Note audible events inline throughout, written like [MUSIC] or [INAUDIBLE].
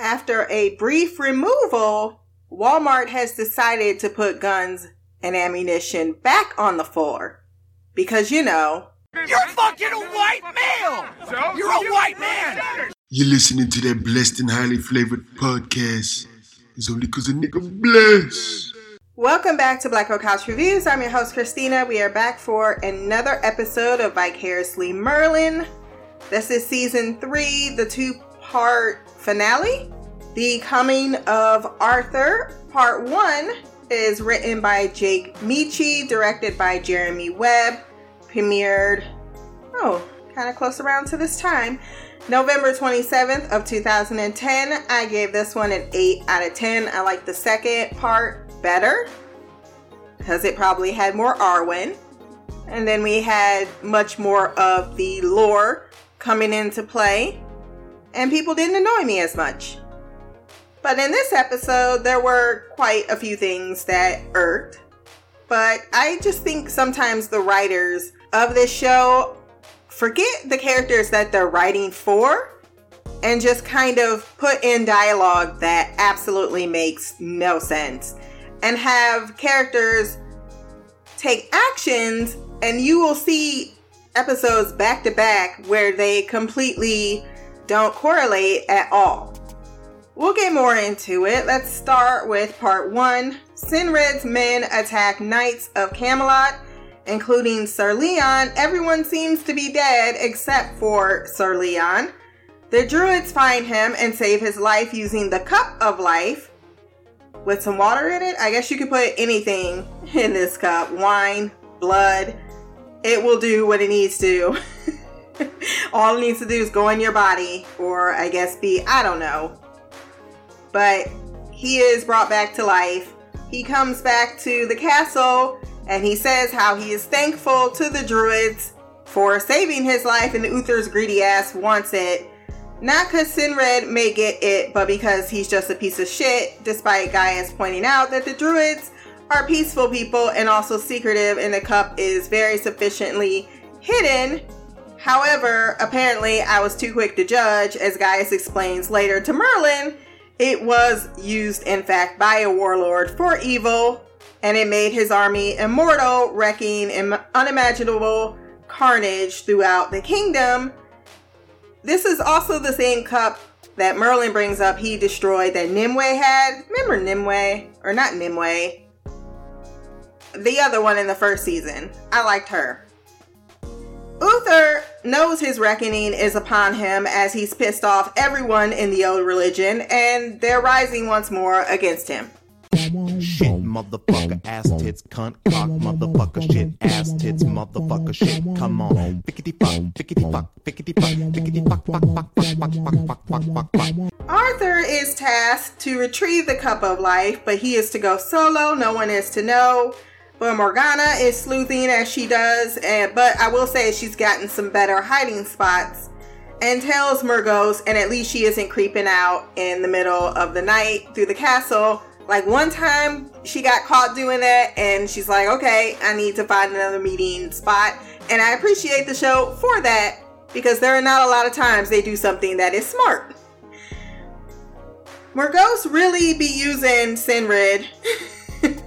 After a brief removal, Walmart has decided to put guns and ammunition back on the floor. Because, you know, You're fucking a white male! You're a white man! You're listening to that blessed and highly flavored podcast. It's only because a nigga blessed. Welcome back to Black Girl Couch Reviews. I'm your host, Christina. We are back for another episode of Vicariously Merlin. This is season three, the two part finale. The Coming of Arthur, part one, is written by Jake Michie, directed by Jeremy Webb, premiered, oh, kind of close around to this time. November 27th of 2010. I gave this one an 8 out of 10. I like the second part better because it probably had more Arwen. And then we had much more of the lore coming into play. And people didn't annoy me as much. But in this episode, there were quite a few things that irked. But I just think sometimes the writers of this show forget the characters that they're writing for and just kind of put in dialogue that absolutely makes no sense and have characters take actions and you will see episodes back to back where they completely don't correlate at all. We'll get more into it. Let's start with part one. Cenred's men attack Knights of Camelot, including Sir Leon. Everyone seems to be dead except for Sir Leon. The druids find him and save his life using the Cup of Life with some water in it. I guess you could put anything in this cup wine, blood. It will do what it needs to. [LAUGHS] [LAUGHS] All it needs to do is go in your body, or I guess be, I don't know. But he is brought back to life. He comes back to the castle and he says how he is thankful to the druids for saving his life, and Uther's greedy ass wants it. Not because Cenred may get it, but because he's just a piece of shit, despite Gaius pointing out that the druids are peaceful people and also secretive, and the cup is very sufficiently hidden. However, apparently, I was too quick to judge, as Gaius explains later to Merlin. It was used, in fact, by a warlord for evil, and it made his army immortal, wrecking im- unimaginable carnage throughout the kingdom. This is also the same cup that Merlin brings up he destroyed that Nimue had. Remember Nimue? Or not Nimue. The other one in the first season. I liked her. Uther knows his reckoning is upon him as he's pissed off everyone in the old religion and they're rising once more against him. Shit, motherfucker, ass tits, cunt, cock, motherfucker, shit, ass tits, motherfucker, shit, come on. Fickety fuck, fickety fuck, fickety fuck, fickety fuck, fuck, fuck, fuck, fuck, fuck, fuck, fuck, fuck, fuck. Arthur is tasked to retrieve the cup of life, but he is to go solo. No one is to know. But Morgana is sleuthing as she does, and but I will say she's gotten some better hiding spots and tells Morgause, and at least she isn't creeping out in the middle of the night through the castle. Like one time she got caught doing that, and she's like, okay, I need to find another meeting spot. And I appreciate the show for that because there are not a lot of times they do something that is smart. Morgause really be using Cenred, [LAUGHS]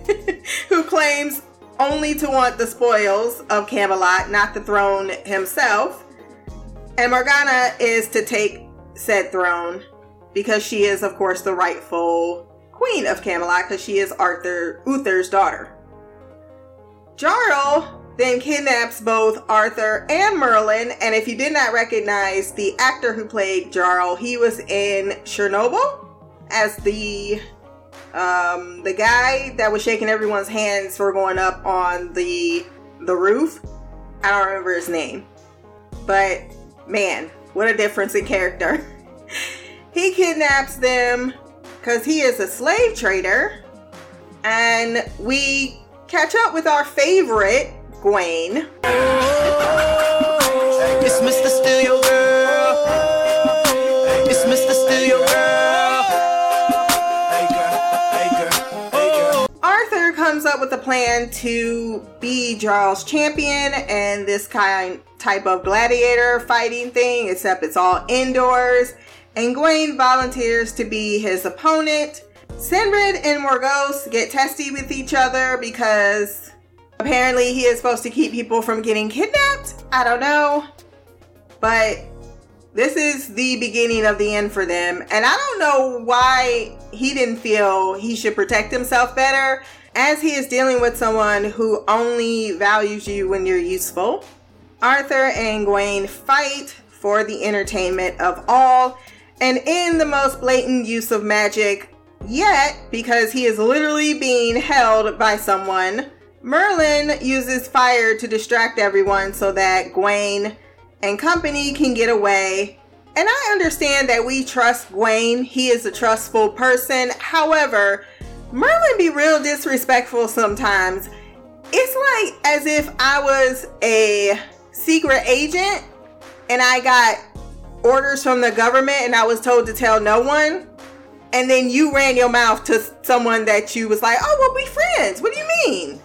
[LAUGHS] who claims only to want the spoils of Camelot, not the throne himself. And Morgana is to take said throne because she is, of course, the rightful queen of Camelot because she is Arthur Uther's daughter. Jarl then kidnaps both Arthur and Merlin, and if you did not recognize the actor who played Jarl, he was in Chernobyl as the um, the guy that was shaking everyone's hands for going up on the the roof. I don't remember his name, but man, what a difference in character. [LAUGHS] he kidnaps them because he is a slave trader, and we catch up with our favorite Gwaine. It's Mr. Steal Your Girl. It's Mr. Steal Your Girl. Comes up with a plan to be Jarl's champion and this kind type of gladiator fighting thing, except it's all indoors. and Gawain volunteers to be his opponent. Cenred and Morgause get testy with each other because apparently he is supposed to keep people from getting kidnapped. I don't know. But this is the beginning of the end for them. And I don't know why he didn't feel he should protect himself better as he is dealing with someone who only values you when you're useful. Arthur and Gawain fight for the entertainment of all and in the most blatant use of magic yet because he is literally being held by someone. Merlin uses fire to distract everyone so that Gawain and company can get away. And I understand that we trust Gawain. He is a trustful person. However, Merlin be real disrespectful sometimes. It's like as if I was a secret agent and I got orders from the government and I was told to tell no one. And then you ran your mouth to someone that you was like, oh, well, we friends. What do you mean?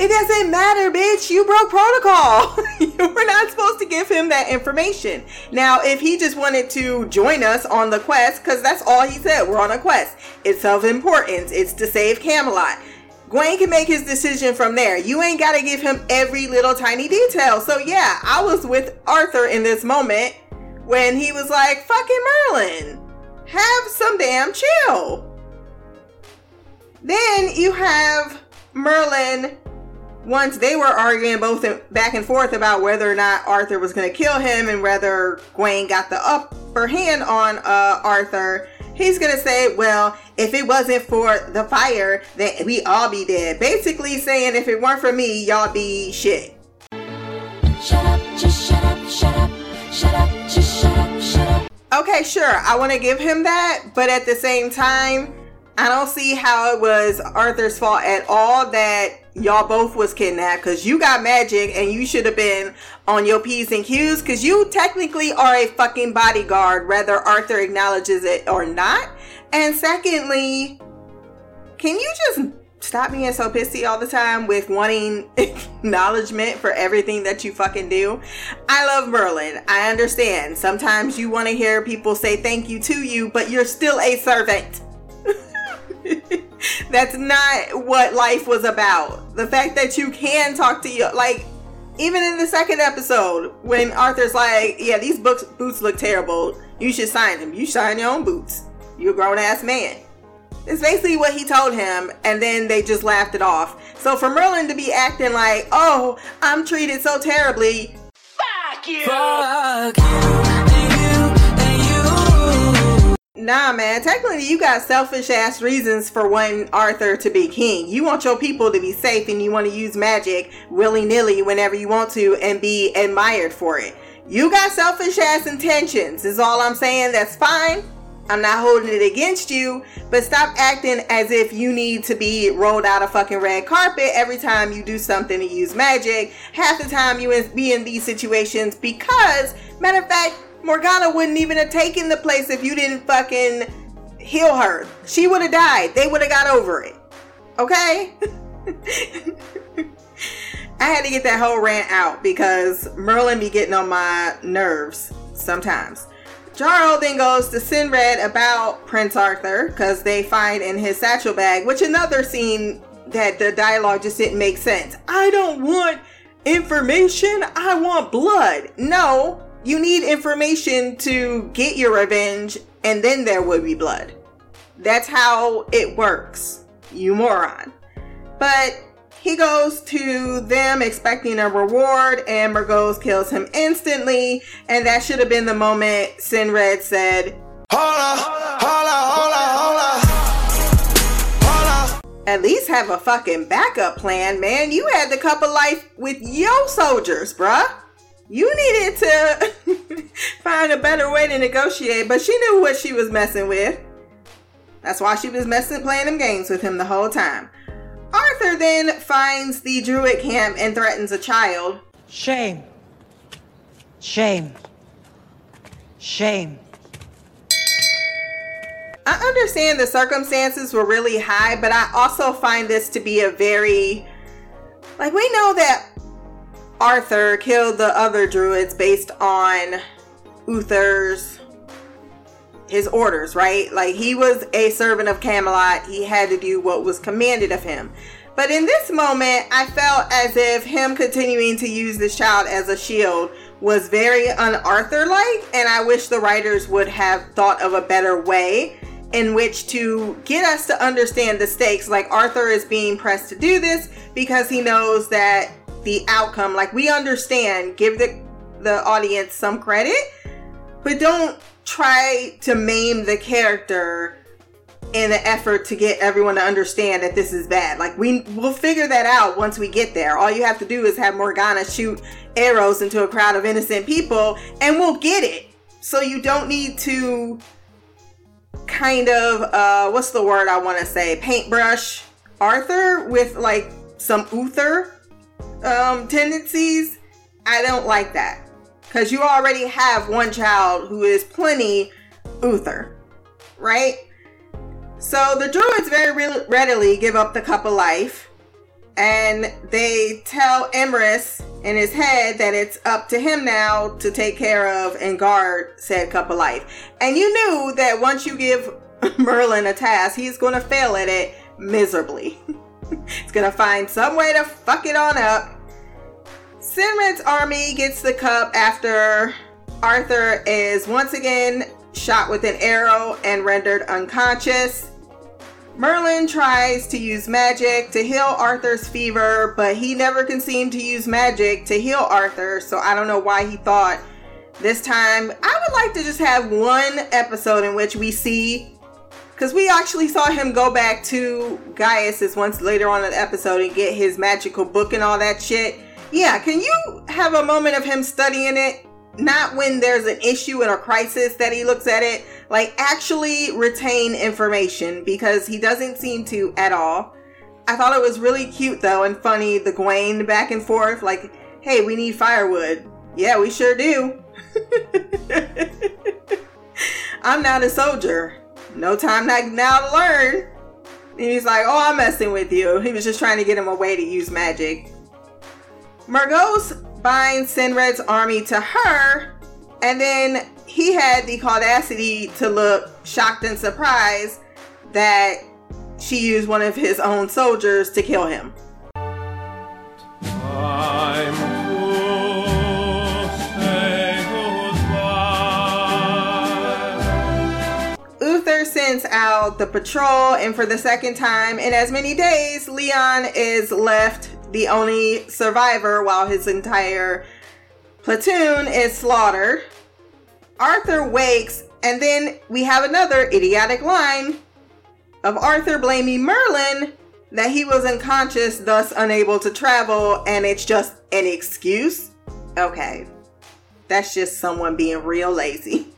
It doesn't matter, bitch. You broke protocol. [LAUGHS] you were not supposed to give him that information. Now, if he just wanted to join us on the quest, because that's all he said, we're on a quest. It's of importance. It's to save Camelot. Gawain can make his decision from there. You ain't got to give him every little tiny detail. So, yeah, I was with Arthur in this moment when he was like, fucking Merlin, have some damn chill. Then you have Merlin once they were arguing both back and forth about whether or not Arthur was going to kill him and whether Gawain got the upper hand on uh, Arthur, he's going to say, Well, if it wasn't for the fire, then we all be dead. Basically saying, If it weren't for me, y'all be shit. Shut up, just shut up, shut up, shut up, just shut up, shut up. Okay, sure, I want to give him that, but at the same time, I don't see how it was Arthur's fault at all that y'all both was kidnapped because you got magic and you should have been on your P's and Q's because you technically are a fucking bodyguard, whether Arthur acknowledges it or not. And secondly, can you just stop being so pissy all the time with wanting [LAUGHS] acknowledgement for everything that you fucking do? I love Merlin. I understand. Sometimes you want to hear people say thank you to you, but you're still a servant. [LAUGHS] That's not what life was about. The fact that you can talk to you, like, even in the second episode, when Arthur's like, "Yeah, these books boots look terrible. You should sign them. You sign your own boots. You're a grown ass man." It's basically what he told him, and then they just laughed it off. So for Merlin to be acting like, "Oh, I'm treated so terribly," fuck you. Fuck you. Nah, man. Technically, you got selfish ass reasons for wanting Arthur to be king. You want your people to be safe and you want to use magic willy nilly whenever you want to and be admired for it. You got selfish ass intentions, is all I'm saying. That's fine. I'm not holding it against you, but stop acting as if you need to be rolled out a fucking red carpet every time you do something to use magic. Half the time you be in these situations because, matter of fact, Morgana wouldn't even have taken the place if you didn't fucking heal her. She would have died. They would have got over it. Okay? [LAUGHS] I had to get that whole rant out because Merlin be getting on my nerves sometimes. Jarl then goes to Cenred about Prince Arthur because they find in his satchel bag, which another scene that the dialogue just didn't make sense. I don't want information, I want blood. No, you need information to get your revenge, and then there will be blood. That's how it works, you moron. But he goes to them expecting a reward, and Morgause kills him instantly. And that should have been the moment Cenred said, Hola, hola, hola, hola. At least have a fucking backup plan, man. You had the cup of life with your soldiers, bruh you needed to [LAUGHS] find a better way to negotiate, but she knew what she was messing with. That's why she was messing playing them games with him the whole time. Arthur then finds the druid camp and threatens a child. Shame. Shame. Shame. I understand the circumstances were really high, but I also find this to be a very like we know that Arthur killed the other druids based on Uther's his orders, right? Like he was a servant of Camelot. He had to do what was commanded of him. But in this moment, I felt as if him continuing to use this child as a shield was very un Arthur like, and I wish the writers would have thought of a better way in which to get us to understand the stakes. Like Arthur is being pressed to do this because he knows that the outcome, like we understand, give the the audience some credit, but don't try to maim the character in the effort to get everyone to understand that this is bad. Like we we'll figure that out once we get there. All you have to do is have Morgana shoot arrows into a crowd of innocent people and we'll get it. So you don't need to kind of uh what's the word I want to say? Paintbrush Arthur with like some Uther um tendencies. I don't like that. Cuz you already have one child who is plenty Uther, right? So the druids very re- readily give up the cup of life, and they tell Emrys in his head that it's up to him now to take care of and guard said cup of life. And you knew that once you give [LAUGHS] Merlin a task, he's going to fail at it miserably. [LAUGHS] [LAUGHS] going to find some way to fuck it on up. Cenred's army gets the cup after Arthur is once again shot with an arrow and rendered unconscious. Merlin tries to use magic to heal Arthur's fever, but he never can seem to use magic to heal Arthur, so I don't know why he thought this time. I would like to just have one episode in which we see because we actually saw him go back to Gaius's once later on in the episode and get his magical book and all that shit. Yeah, can you have a moment of him studying it? Not when there's an issue and a crisis that he looks at it, like actually retain information because he doesn't seem to at all. I thought it was really cute though and funny the Gawain back and forth, like, hey, we need firewood. Yeah, we sure do. [LAUGHS] I'm not a soldier. No time now to learn. And he's like, oh, I'm messing with you. He was just trying to get him a way to use magic. Morgause binds Cenred's army to her, and then he had the audacity to look shocked and surprised that she used one of his own soldiers to kill him. Uther sends out the patrol, and for the second time in as many days, Leon is left the only survivor while his entire platoon is slaughtered. Arthur wakes, and then we have another idiotic line of Arthur blaming Merlin that he was unconscious, thus unable to travel, and it's just an excuse. Okay. That's just someone being real lazy. [LAUGHS]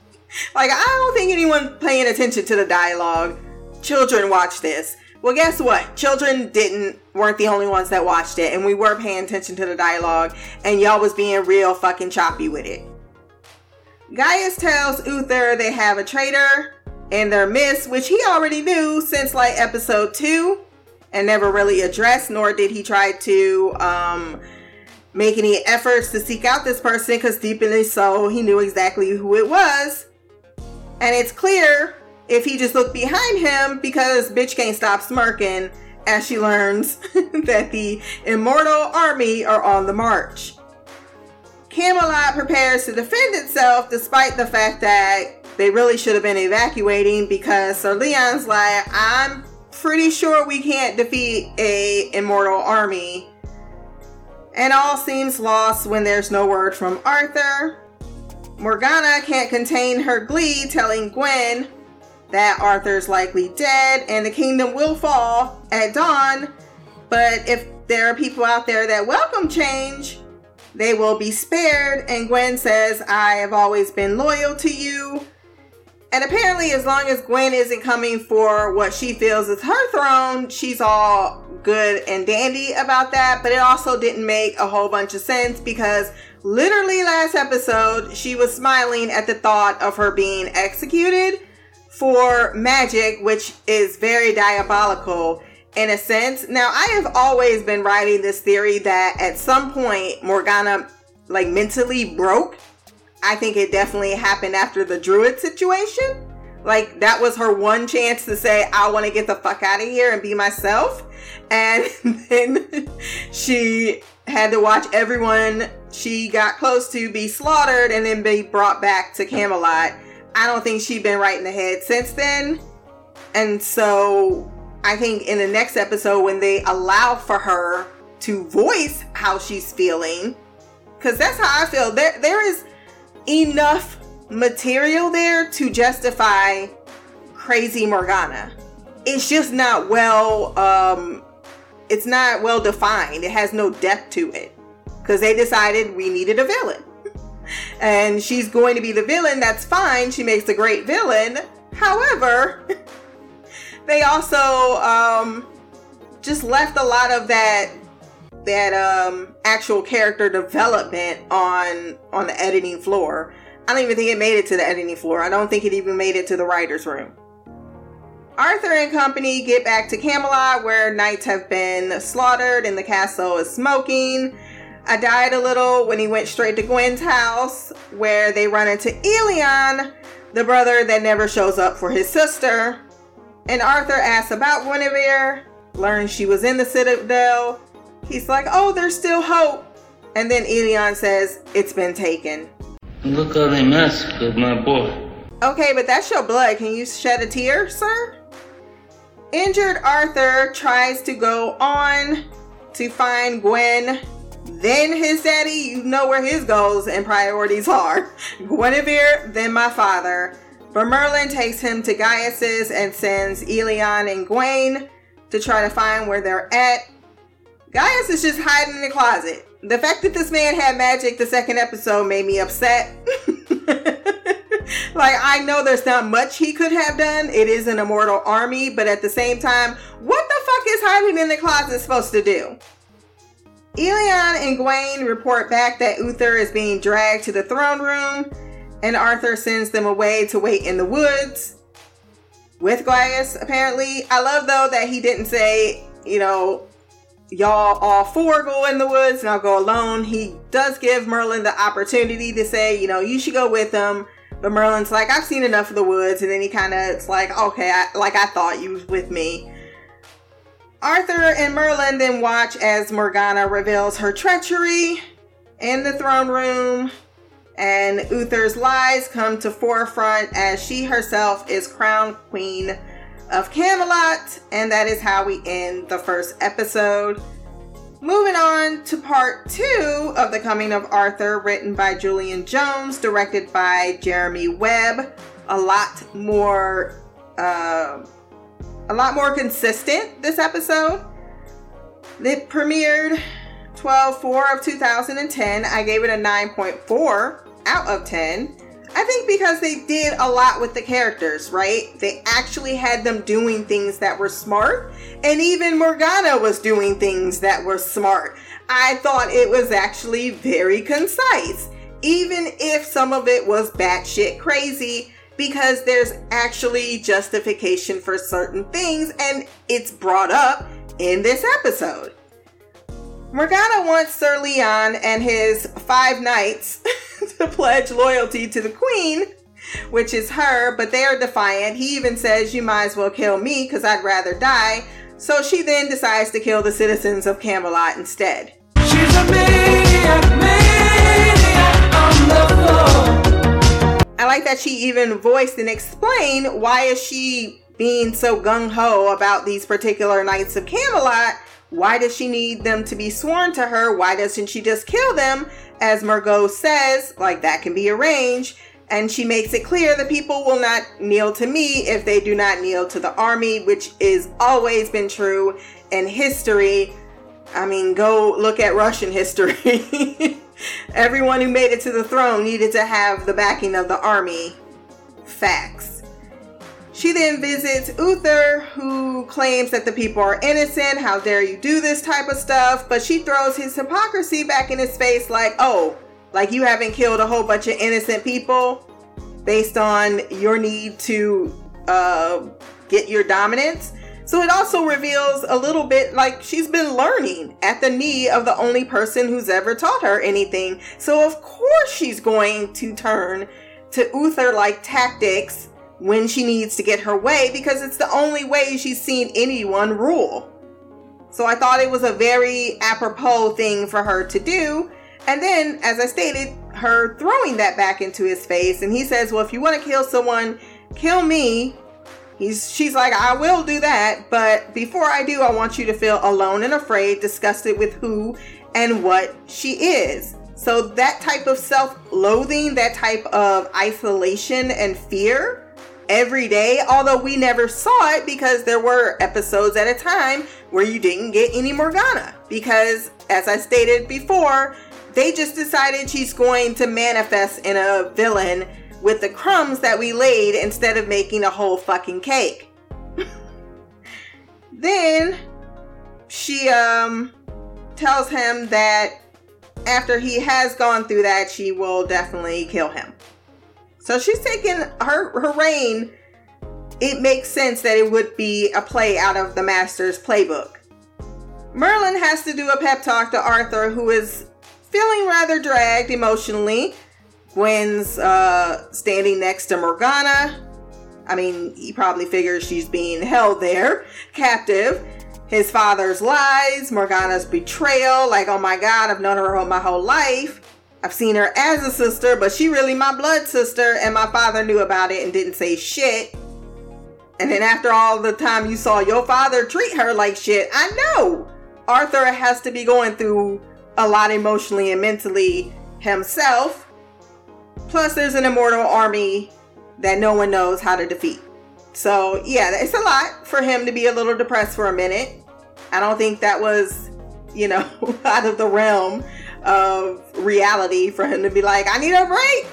like, I don't think anyone paying attention to the dialogue. Children watch this. Well, guess what? Children didn't weren't the only ones that watched it, and we were paying attention to the dialogue, and y'all was being real fucking choppy with it. Gaius tells Uther they have a traitor in their midst, which he already knew since like episode two, and never really addressed, nor did he try to um, make any efforts to seek out this person, because deep in his soul, he knew exactly who it was. And it's clear if he just looked behind him because bitch can't stop smirking as she learns [LAUGHS] that the immortal army are on the march. Camelot prepares to defend itself despite the fact that they really should have been evacuating because Sir Leon's like, I'm pretty sure we can't defeat a immortal army. And all seems lost when there's no word from Arthur. Morgana can't contain her glee, telling Gwen that Arthur's likely dead and the kingdom will fall at dawn. But if there are people out there that welcome change, they will be spared. And Gwen says, I have always been loyal to you. And apparently, as long as Gwen isn't coming for what she feels is her throne, she's all good and dandy about that. But it also didn't make a whole bunch of sense because literally last episode, she was smiling at the thought of her being executed for magic, which is very diabolical in a sense. Now, I have always been writing this theory that at some point Morgana like mentally broke. I think it definitely happened after the druid situation Like that was her one chance to say, I want to get the fuck out of here and be myself. And [LAUGHS] then she had to watch everyone she got close to be slaughtered and then be brought back to Camelot. I don't think she'd been right in the head since then. And so I think in the next episode, when they allow for her to voice how she's feeling, because that's how I feel, there, there is enough material there to justify crazy Morgana. It's just not well um it's not well defined. It has no depth to it. Cuz they decided we needed a villain. and she's going to be the villain, that's fine. She makes a great villain. However, [LAUGHS] they also um just left a lot of that that um actual character development on on the editing floor I don't even think it made it to the editing floor. I don't think it even made it to the writer's room. Arthur and company get back to Camelot where knights have been slaughtered and the castle is smoking. I died a little when he went straight to Gwen's house where they run into Elyan, the brother that never shows up for his sister. And Arthur asks about Guinevere, learns she was in the Citadel. He's like, oh, there's still hope. And then Elyan says, it's been taken. Look how they massacred my boy. Okay, but that's your blood. Can you shed a tear, sir? Injured Arthur tries to go on to find Gwen. Then his daddy, you know where his goals and priorities are. [LAUGHS] Guinevere, then my father. But Merlin takes him to Gaius's and sends Elyan and Gwen to try to find where they're at. Gaius is just hiding in the closet the fact that this man had magic the second episode made me upset. [LAUGHS] like I know there's not much he could have done. It is an immortal army, but at the same time, what the fuck is hiding in the closet supposed to do? Elyan and Gawain report back that Uther is being dragged to the throne room, and Arthur sends them away to wait in the woods with Gaius, apparently. I love though that he didn't say, you know, y'all all four go in the woods and I'll go alone. He does give Merlin the opportunity to say, you know, you should go with him. But Merlin's like, I've seen enough of the woods. And then he kind of, it's like, okay, I, like I thought you was with me. Arthur and Merlin then watch as Morgana reveals her treachery in the throne room. And Uther's lies come to forefront as she herself is crowned queen of Camelot, and that is how we end the first episode. Moving on to part two of The Coming of Arthur, written by Julian Jones, directed by Jeremy Webb. A lot more, uh, a lot more consistent this episode. It premiered 12 4 of 2010. I gave it a 9.4 out of 10. I think because they did a lot with the characters, right? They actually had them doing things that were smart, and even Morgana was doing things that were smart. I thought it was actually very concise, even if some of it was batshit crazy, because there's actually justification for certain things, and it's brought up in this episode. Morgana wants Sir Leon and his five knights [LAUGHS] to pledge loyalty to the queen, which is her, but they are defiant. He even says, You might as well kill me because I'd rather die. So she then decides to kill the citizens of Camelot instead. She's a maniac, maniac on the floor. I like that she even voiced and explained why is she being so gung ho about these particular knights of Camelot why does she need them to be sworn to her? Why doesn't she just kill them? As Morgause says, like that can be arranged. And she makes it clear that people will not kneel to me if they do not kneel to the army, which is always been true in history. I mean, go look at Russian history. [LAUGHS] Everyone who made it to the throne needed to have the backing of the army. Facts. She then visits Uther, who claims that the people are innocent. How dare you do this type of stuff? But she throws his hypocrisy back in his face, like, oh, like you haven't killed a whole bunch of innocent people based on your need to uh, get your dominance. So it also reveals a little bit like she's been learning at the knee of the only person who's ever taught her anything. So of course she's going to turn to Uther like tactics when she needs to get her way because it's the only way she's seen anyone rule. So I thought it was a very apropos thing for her to do. And then, as I stated, her throwing that back into his face, and he says, Well, if you want to kill someone, kill me. He's, she's like, I will do that, but before I do, I want you to feel alone and afraid, disgusted with who and what she is. So, that type of self loathing, that type of isolation and fear every day, although we never saw it because there were episodes at a time where you didn't get any Morgana. Because, as I stated before, they just decided she's going to manifest in a villain with the crumbs that we laid instead of making a whole fucking cake. [LAUGHS] then she um tells him that after he has gone through that, she will definitely kill him. So she's taking her her reign. It makes sense that it would be a play out of the Master's playbook. Merlin has to do a pep talk to Arthur, who is feeling rather dragged emotionally. Gwen's uh, standing next to Morgana. I mean, he probably figures she's being held there, captive. His father's lies, Morgana's betrayal. Like, oh my god, I've known her my whole life. I've seen her as a sister, but she really my blood sister, and my father knew about it and didn't say shit. And then after all the time you saw your father treat her like shit, I know Arthur has to be going through a lot emotionally and mentally himself. Plus, there's an immortal army that no one knows how to defeat. So, yeah, it's a lot for him to be a little depressed for a minute. I don't think that was, you know, [LAUGHS] out of the realm of reality for him to be like, I need a break.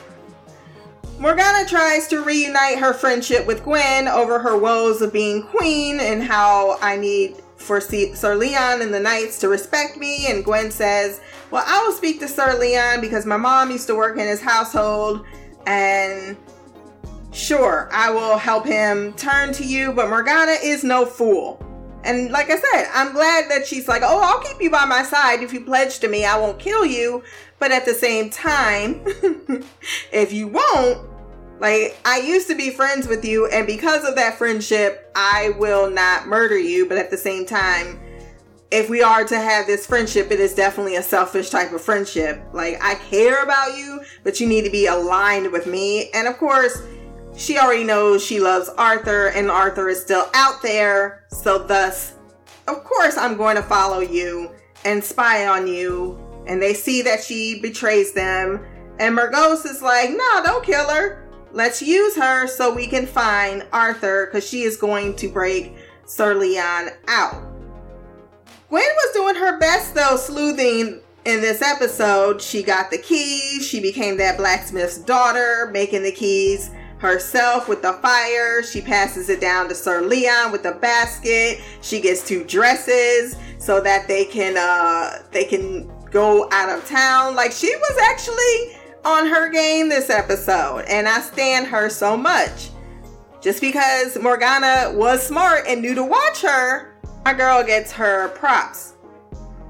Morgana tries to reunite her friendship with Gwen over her woes of being queen and how I need for Sir Leon and the Knights to respect me. And Gwen says, Well, I will speak to Sir Leon because my mom used to work in his household. And sure, I will help him turn to you. But Morgana is no fool. And like I said, I'm glad that she's like, Oh, I'll keep you by my side. If you pledge to me, I won't kill you. But at the same time, [LAUGHS] if you won't, like, I used to be friends with you, and because of that friendship, I will not murder you. But at the same time, if we are to have this friendship, it is definitely a selfish type of friendship. Like, I care about you, but you need to be aligned with me. And of course, she already knows she loves Arthur, and Arthur is still out there. So, thus, of course, I'm going to follow you and spy on you. And they see that she betrays them. And Morgause is like, no, don't kill her Let's use her so we can find Arthur because she is going to break Sir Leon out. Gwen was doing her best though, sleuthing in this episode. She got the keys, she became that blacksmith's daughter, making the keys herself with the fire. She passes it down to Sir Leon with the basket. She gets two dresses so that they can uh they can go out of town. Like she was actually on her game this episode, and I stand her so much. Just because Morgana was smart and knew to watch her, my girl gets her props.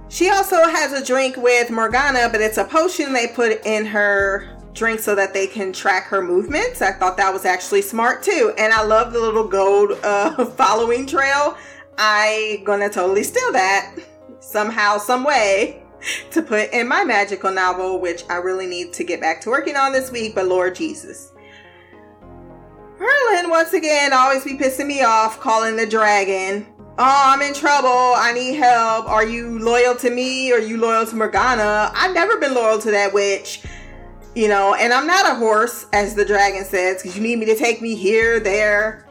She also has a drink with Morgana, but it's a potion they put in her drink so that they can track her movements. I thought that was actually smart too. And I love the little gold uh, [LAUGHS] following trail. I gonna totally steal that somehow, some way. [LAUGHS] to put in my magical novel, which I really need to get back to working on this week, but Lord Jesus. Merlin, once again, always be pissing me off, calling the dragon. Oh, I'm in trouble. I need help. Are you loyal to me? Are you loyal to Morgana? I've never been loyal to that witch. You know, and I'm not a horse, as the dragon says, because you need me to take me here, there,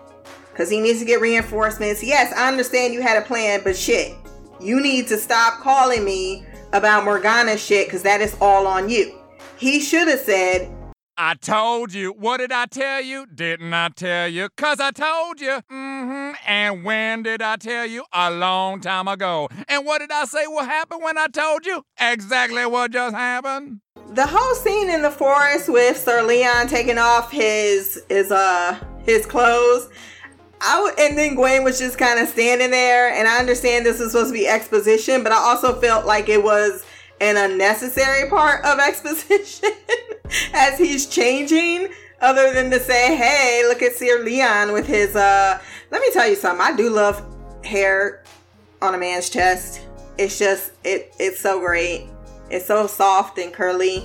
because he needs to get reinforcements. Yes, I understand you had a plan, but shit, you need to stop calling me about Morgana shit because that is all on you. He should have said, I told you. What did I tell you? Didn't I tell you? Cause I told you. Mm-hmm. And when did I tell you? A long time ago. And what did I say will happen when I told you? Exactly what just happened. The whole scene in the forest with Sir Leon taking off his his uh his clothes I would, and then Gwen was just kind of standing there, and I understand this is supposed to be exposition, but I also felt like it was an unnecessary part of exposition [LAUGHS] as he's changing. other than to say, hey, look at Sir Leon with his uh let me tell you something. I do love hair on a man's chest. It's just it it's so great. It's so soft and curly.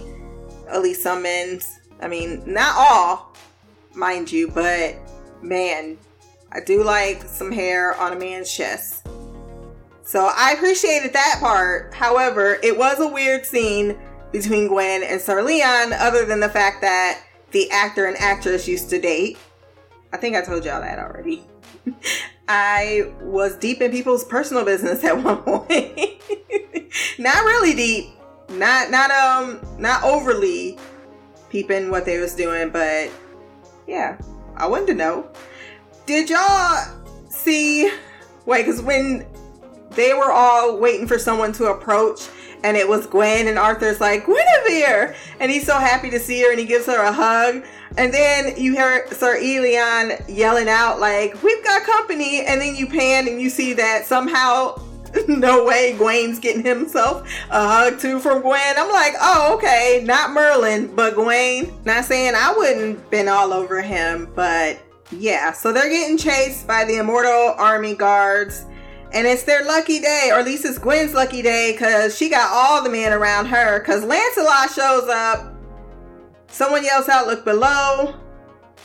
At least some men's. I mean, not all, mind you, but man, I do like some hair on a man's chest. So I appreciated that part. However, it was a weird scene between Gwen and Sir Leon, other than the fact that the actor and actress used to date. I think I told y'all that already. [LAUGHS] I was deep in people's personal business at one point. [LAUGHS] not really deep. Not not um not overly peeping what they was doing, but yeah, I wanted to know. Did y'all see wait, cause when they were all waiting for someone to approach and it was Gwen and Arthur's like, Guinevere! And he's so happy to see her and he gives her a hug. And then you hear Sir Elyan yelling out like, we've got company. And then you pan and you see that somehow, [LAUGHS] no way, Gwen's getting himself a hug too from Gwen. I'm like, oh, okay, not Merlin, but Gwen. Not saying I wouldn't been all over him, but yeah. So they're getting chased by the Immortal Army guards and it's their lucky day, or at least it's Gwen's lucky day, because she got all the men around her. Because Lancelot shows up, someone yells out, Look below.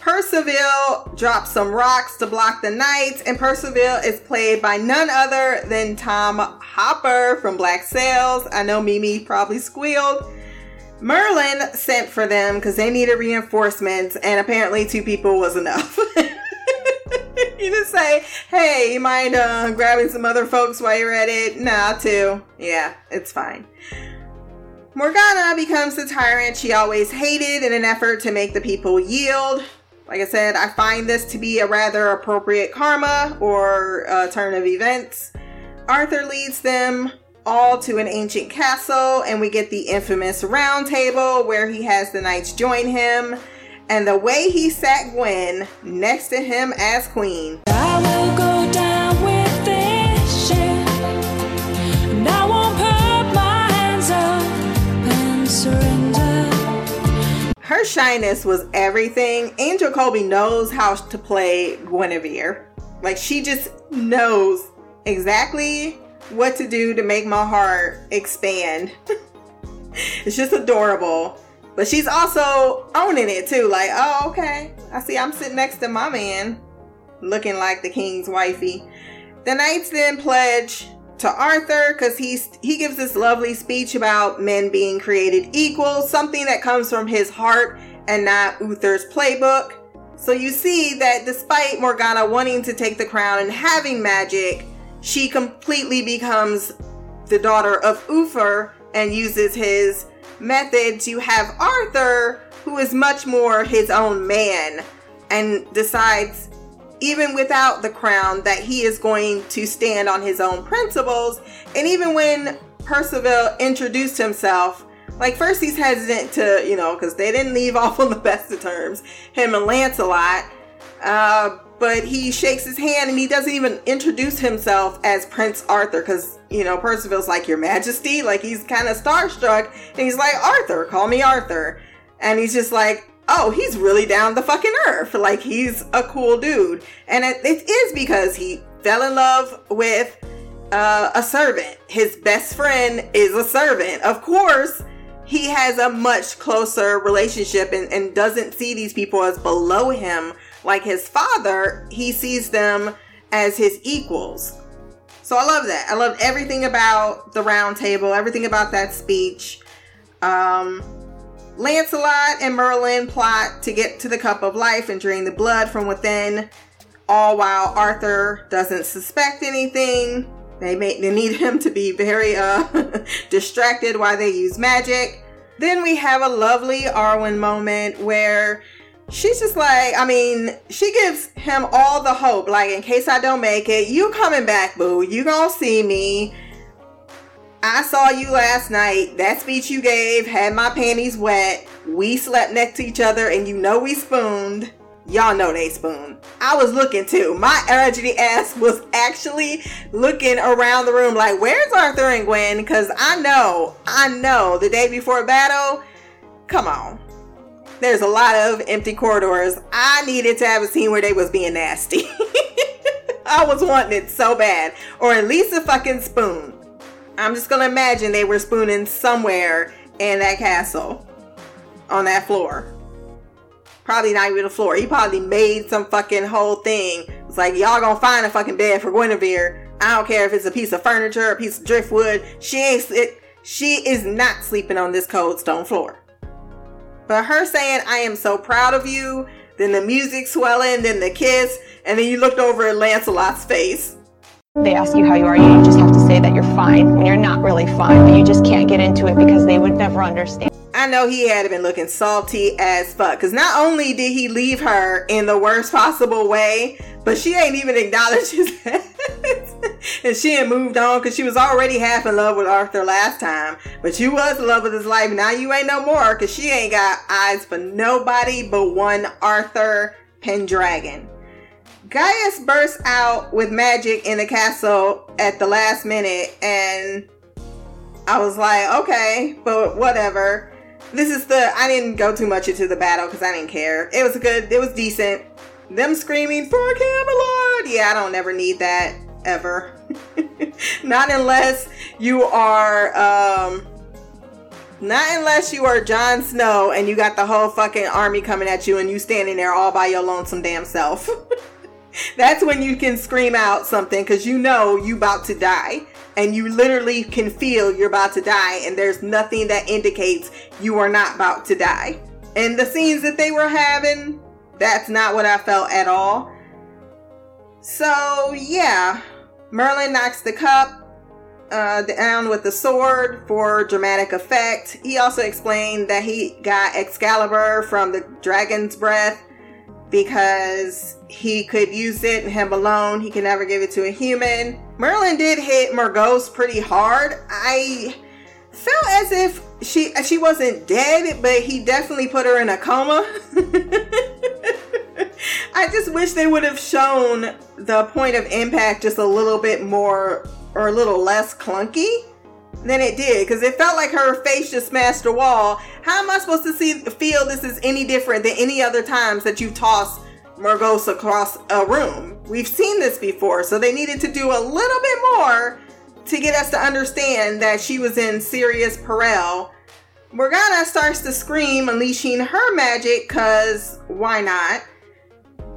Percival drops some rocks to block the knights, and Percival is played by none other than Tom Hopper from Black Sails. I know Mimi probably squealed. Merlin sent for them because they needed reinforcements, and apparently two people was enough. [LAUGHS] [LAUGHS] you just say, hey, you mind uh, grabbing some other folks while you're at it? Nah, too. Yeah, it's fine. Morgana becomes the tyrant she always hated in an effort to make the people yield. Like I said, I find this to be a rather appropriate karma or turn of events. Arthur leads them all to an ancient castle, and we get the infamous round table where he has the knights join him. And the way he sat Gwen next to him as queen. I will go down with this ship, and I won't put my hands up and surrender. Her shyness was everything. Angel Coulby knows how to play Guinevere. Like she just knows exactly what to do to make my heart expand. [LAUGHS] it's just adorable. But she's also owning it too. Like, oh, okay. I see I'm sitting next to my man, looking like the king's wifey. The knights then pledge to Arthur because he's he gives this lovely speech about men being created equal, something that comes from his heart and not Uther's playbook. So you see that despite Morgana wanting to take the crown and having magic, she completely becomes the daughter of Uther and uses his methods, you have Arthur, who is much more his own man and decides, even without the crown, that he is going to stand on his own principles. And even when Percival introduced himself, like first he's hesitant to, you know, because they didn't leave [LAUGHS] off on the best of terms, him and Lancelot. Uh, but he shakes his hand and he doesn't even introduce himself as Prince Arthur because, you know, Percival's like, Your Majesty. Like, he's kind of starstruck and he's like, Arthur, call me Arthur. And he's just like, Oh, he's really down the fucking earth. Like, he's a cool dude. And it, it is because he fell in love with uh, a servant. His best friend is a servant. Of course, he has a much closer relationship and, and doesn't see these people as below him like his father, he sees them as his equals. So I love that. I love everything about the round table, everything about that speech. Um, Lancelot and Merlin plot to get to the cup of life and drain the blood from within, all while Arthur doesn't suspect anything. They may they need him to be very uh [LAUGHS] distracted while they use magic. Then we have a lovely Arwen moment where she's just like, I mean, she gives him all the hope. Like, in case I don't make it, you coming back, boo. You gonna see me. I saw you last night. That speech you gave had my panties wet. We slept next to each other, and you know we spooned. Y'all know they spoon. I was looking too. My urgent ass was actually looking around the room like, where's Arthur and Gwen? Because I know, I know the day before battle, come on There's a lot of empty corridors. I needed to have a scene where they was being nasty. [LAUGHS] I was wanting it so bad. Or at least a fucking spoon. I'm just gonna imagine they were spooning somewhere in that castle. On that floor. Probably not even the floor. He probably made some fucking whole thing. It's like, y'all gonna find a fucking bed for Guinevere. I don't care if it's a piece of furniture, a piece of driftwood. She ain't, it, she is not sleeping on this cold stone floor. But her saying, I am so proud of you, then the music swelling, then the kiss, and then you looked over at Lancelot's face. They ask you how you are, you just have to say that you're fine when you're not really fine, but you just can't get into it because they would never understand. I know he had been looking salty as fuck. Because not only did he leave her in the worst possible way, but she ain't even acknowledged his [LAUGHS] and she had moved on because she was already half in love with Arthur last time. But you was in love with his life. Now you ain't no more because she ain't got eyes for nobody but one Arthur Pendragon. Gaius bursts out with magic in the castle at the last minute and I was like, okay, but whatever. This is the I didn't go too much into the battle because I didn't care. It was good, it was decent. Them screaming for Camelot. Yeah, I don't ever need that ever. [LAUGHS] not unless you are um not unless you are Jon Snow and you got the whole fucking army coming at you and you standing there all by your lonesome damn self. [LAUGHS] That's when you can scream out something because you know you about to die and you literally can feel you're about to die and there's nothing that indicates you are not about to die. And the scenes that they were having, that's not what I felt at all. So, yeah, Merlin knocks the cup uh, down with the sword for dramatic effect. He also explained that he got Excalibur from the dragon's breath because he could use it and him alone. He can never give it to a human. Merlin did hit Morgause pretty hard. I felt as if she she wasn't dead, but he definitely put her in a coma. [LAUGHS] I just wish they would have shown the point of impact just a little bit more or a little less clunky than it did because it felt like her face just smashed the wall. How am I supposed to see feel this is any different than any other times that you toss Morgause across a room? We've seen this before, so they needed to do a little bit more to get us to understand that she was in serious peril. Morgana starts to scream, unleashing her magic, cause why not?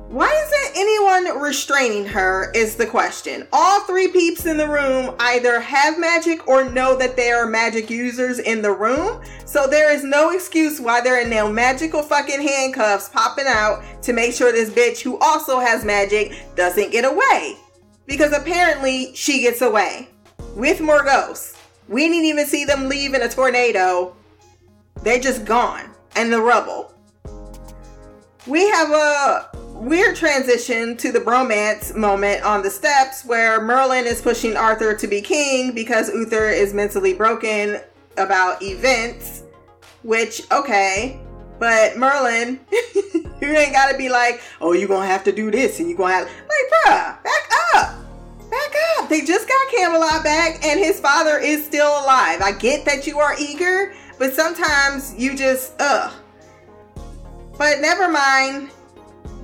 Why isn't anyone restraining her? Is the question. All three peeps in the room either have magic or know that they are magic users in the room. So there is no excuse why there are no magical fucking handcuffs popping out to make sure this bitch who also has magic doesn't get away. Because apparently she gets away with more ghosts. We didn't even see them leave in a tornado. They're just gone and the rubble. We have a weird transition to the bromance moment on the steps where Merlin is pushing Arthur to be king because Uther is mentally broken about events. Which, okay, but Merlin, [LAUGHS] you ain't gotta be like, oh, you gonna have to do this and you gonna have, like, bruh, back up. Back up. They just got Camelot back and his father is still alive. I get that you are eager, but sometimes you just, ugh. But never mind.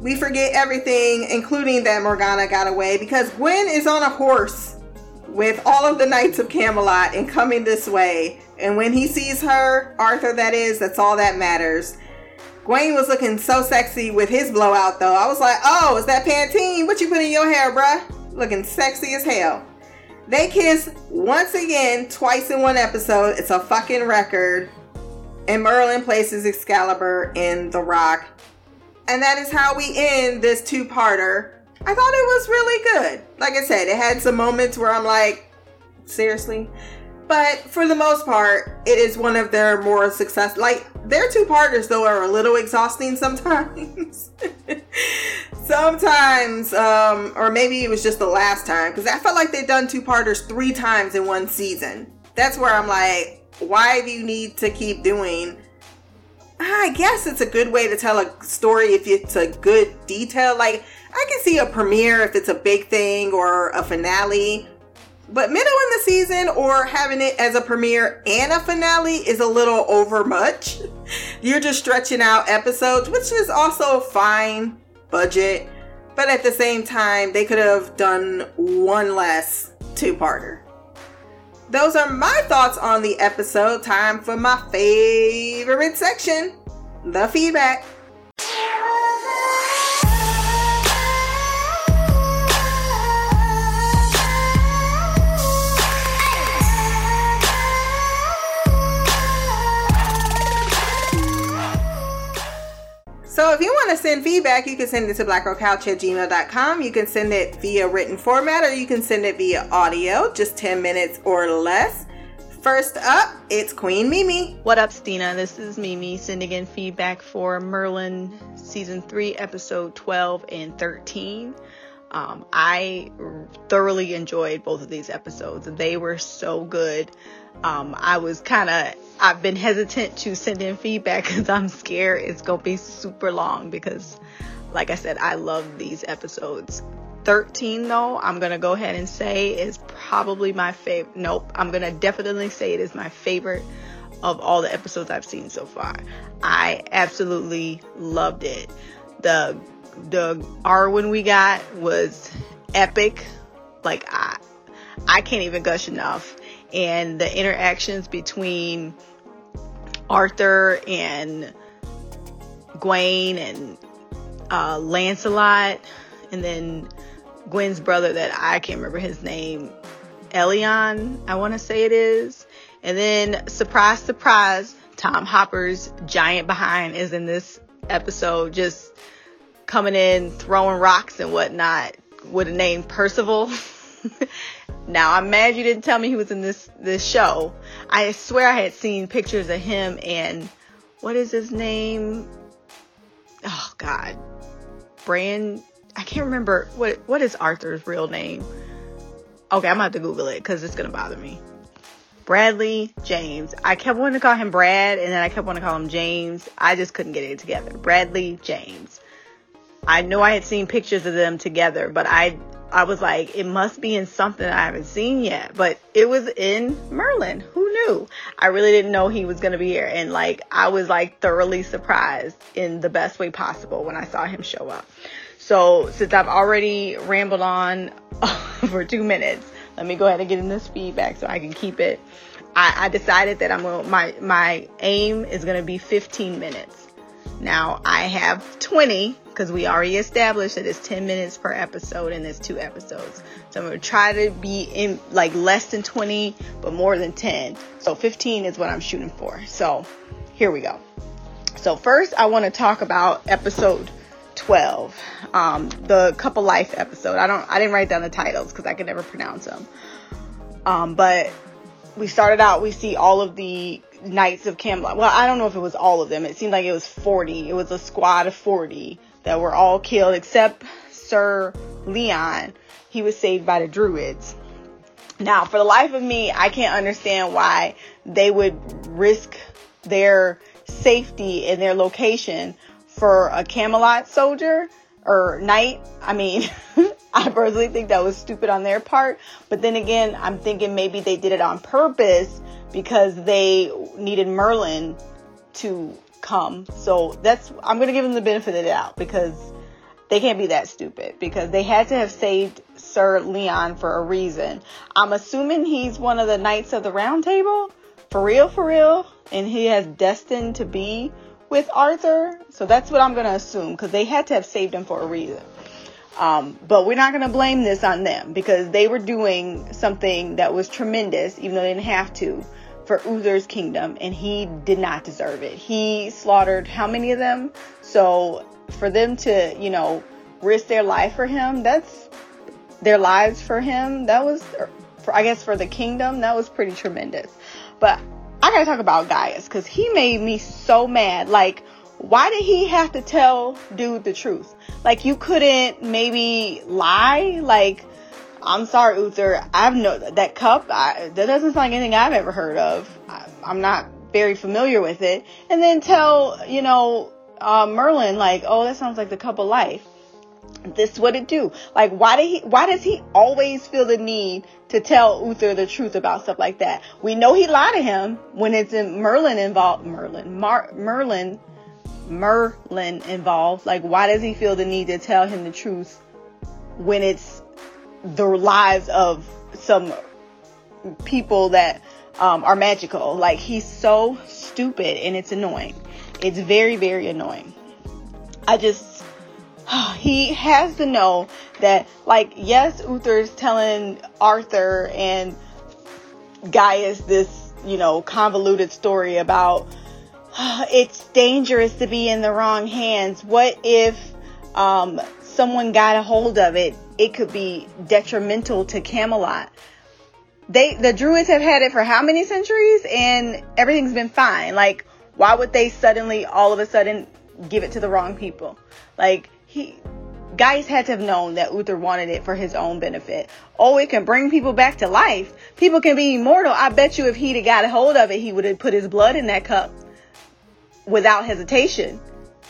We forget everything, including that Morgana got away, because Gwen is on a horse with all of the Knights of Camelot and coming this way. And when he sees her, Arthur, that is, that's all that matters. Gwen was looking so sexy with his blowout, though. I was like, oh, is that Pantene? What you put in your hair, bruh? Looking sexy as hell. They kiss once again, twice in one episode. It's a fucking record. And Merlin places Excalibur in the rock. And that is how we end this two parter. I thought it was really good. Like I said, it had some moments where I'm like, seriously? But for the most part, it is one of their more success. Like their two parters, though, are a little exhausting sometimes. [LAUGHS] sometimes, um, or maybe it was just the last time, because I felt like they've done two parters three times in one season. That's where I'm like, why do you need to keep doing I guess it's a good way to tell a story if it's a good detail. Like, I can see a premiere if it's a big thing or a finale, but middle in the season or having it as a premiere and a finale is a little over much. [LAUGHS] you're just stretching out episodes, which is also fine budget. But at the same time, they could have done one less two parter. Those are my thoughts on the episode. Time for my favorite section the feedback. So if you want to send feedback, you can send it to blackgirlcouch at gmail.com. You can send it via written format or you can send it via audio, just 10 minutes or less. First up, it's Queen Mimi. What up, Stina? This is Mimi sending in feedback for Merlin season 3, episode 12 and 13. Um, I thoroughly enjoyed both of these episodes. They were so good. Um, I was kind of, I've been hesitant to send in feedback [LAUGHS] because I'm scared it's going to be super long because, like I said, I love these episodes. 13 though, I'm going to go ahead and say is probably my favorite. Nope, I'm going to definitely say it is my favorite of all the episodes I've seen so far. I absolutely loved it. The the Arwen we got was epic. Like I I can't even gush enough. And the interactions between Arthur and Gwaine and uh, Lancelot, and then Gwen's brother that I can't remember his name, Elyan, I want to say it is. And then, surprise, surprise, Tom Hopper's giant behind is in this episode, just coming in, throwing rocks and whatnot with a name Percival. [LAUGHS] now I'm mad you didn't tell me he was in this this show. I swear I had seen pictures of him and what is his name? Oh God, Brand. I can't remember what what is Arthur's real name. Okay, I'm gonna have to Google it because it's gonna bother me. Bradley James. I kept wanting to call him Brad, and then I kept wanting to call him James. I just couldn't get it together. Bradley James. I know I had seen pictures of them together, but I I was like, it must be in something I haven't seen yet. But it was in Merlin. Who knew? I really didn't know he was gonna be here, and like I was like thoroughly surprised in the best way possible when I saw him show up. So since I've already rambled on [LAUGHS] for two minutes, let me go ahead and get in this feedback so I can keep it. I, I decided that I'm going my my aim is gonna be 15 minutes. Now I have 20 because we already established that it's 10 minutes per episode and it's two episodes. So I'm gonna try to be in like less than 20, but more than 10. So 15 is what I'm shooting for. So here we go. So first I want to talk about episode 12, um, the couple life episode. I don't, I didn't write down the titles because I could never pronounce them. Um, but we started out, we see all of the Knights of Camelot. Well, I don't know if it was all of them. It seemed like it was 40. It was a squad of 40 that were all killed except Sir Leon. He was saved by the Druids. Now, for the life of me, I can't understand why they would risk their safety and their location for a Camelot soldier or knight. I mean, [LAUGHS] I personally think that was stupid on their part. But then again, I'm thinking maybe they did it on purpose because they needed Merlin to come. So that's, I'm going to give them the benefit of the doubt because they can't be that stupid because they had to have saved Sir Leon for a reason. I'm assuming he's one of the Knights of the Round Table. For real, for real. And he has destined to be with Arthur. So that's what I'm going to assume because they had to have saved him for a reason. Um, but we're not going to blame this on them because they were doing something that was tremendous, even though they didn't have to, for Uther's kingdom, and he did not deserve it. He slaughtered how many of them? So for them to, you know, risk their life for him, that's their lives for him. That was, er, for, I guess, for the kingdom, that was pretty tremendous. But I gotta talk about Gaius because he made me so mad. Like, why did he have to tell dude the truth? Like, you couldn't maybe lie? Like, I'm sorry, Uther. I've no that cup. I, that doesn't sound like anything I've ever heard of. I, I'm not very familiar with it. And then tell you know uh, Merlin like, oh, that sounds like the cup of life. this is what it do. Like, why did he? Why does he always feel the need to tell Uther the truth about stuff like that? We know he lied to him when it's in Merlin involved. Merlin, Mar- Merlin, Merlin involved. Like, why does he feel the need to tell him the truth when it's the lives of some people that um, are magical? Like, he's so stupid, and it's annoying. It's very, very annoying. I just [SIGHS] he has to know that like yes uther's telling arthur and gaius this you know convoluted story about [SIGHS] it's dangerous to be in the wrong hands what if um, someone got a hold of it it could be detrimental to camelot they the druids have had it for how many centuries and everything's been fine like why would they suddenly all of a sudden give it to the wrong people like he Gaius had to have known that Uther wanted it for his own benefit. Oh, it can bring people back to life. People can be immortal. I bet you if he'd have got a hold of it, he would have put his blood in that cup without hesitation.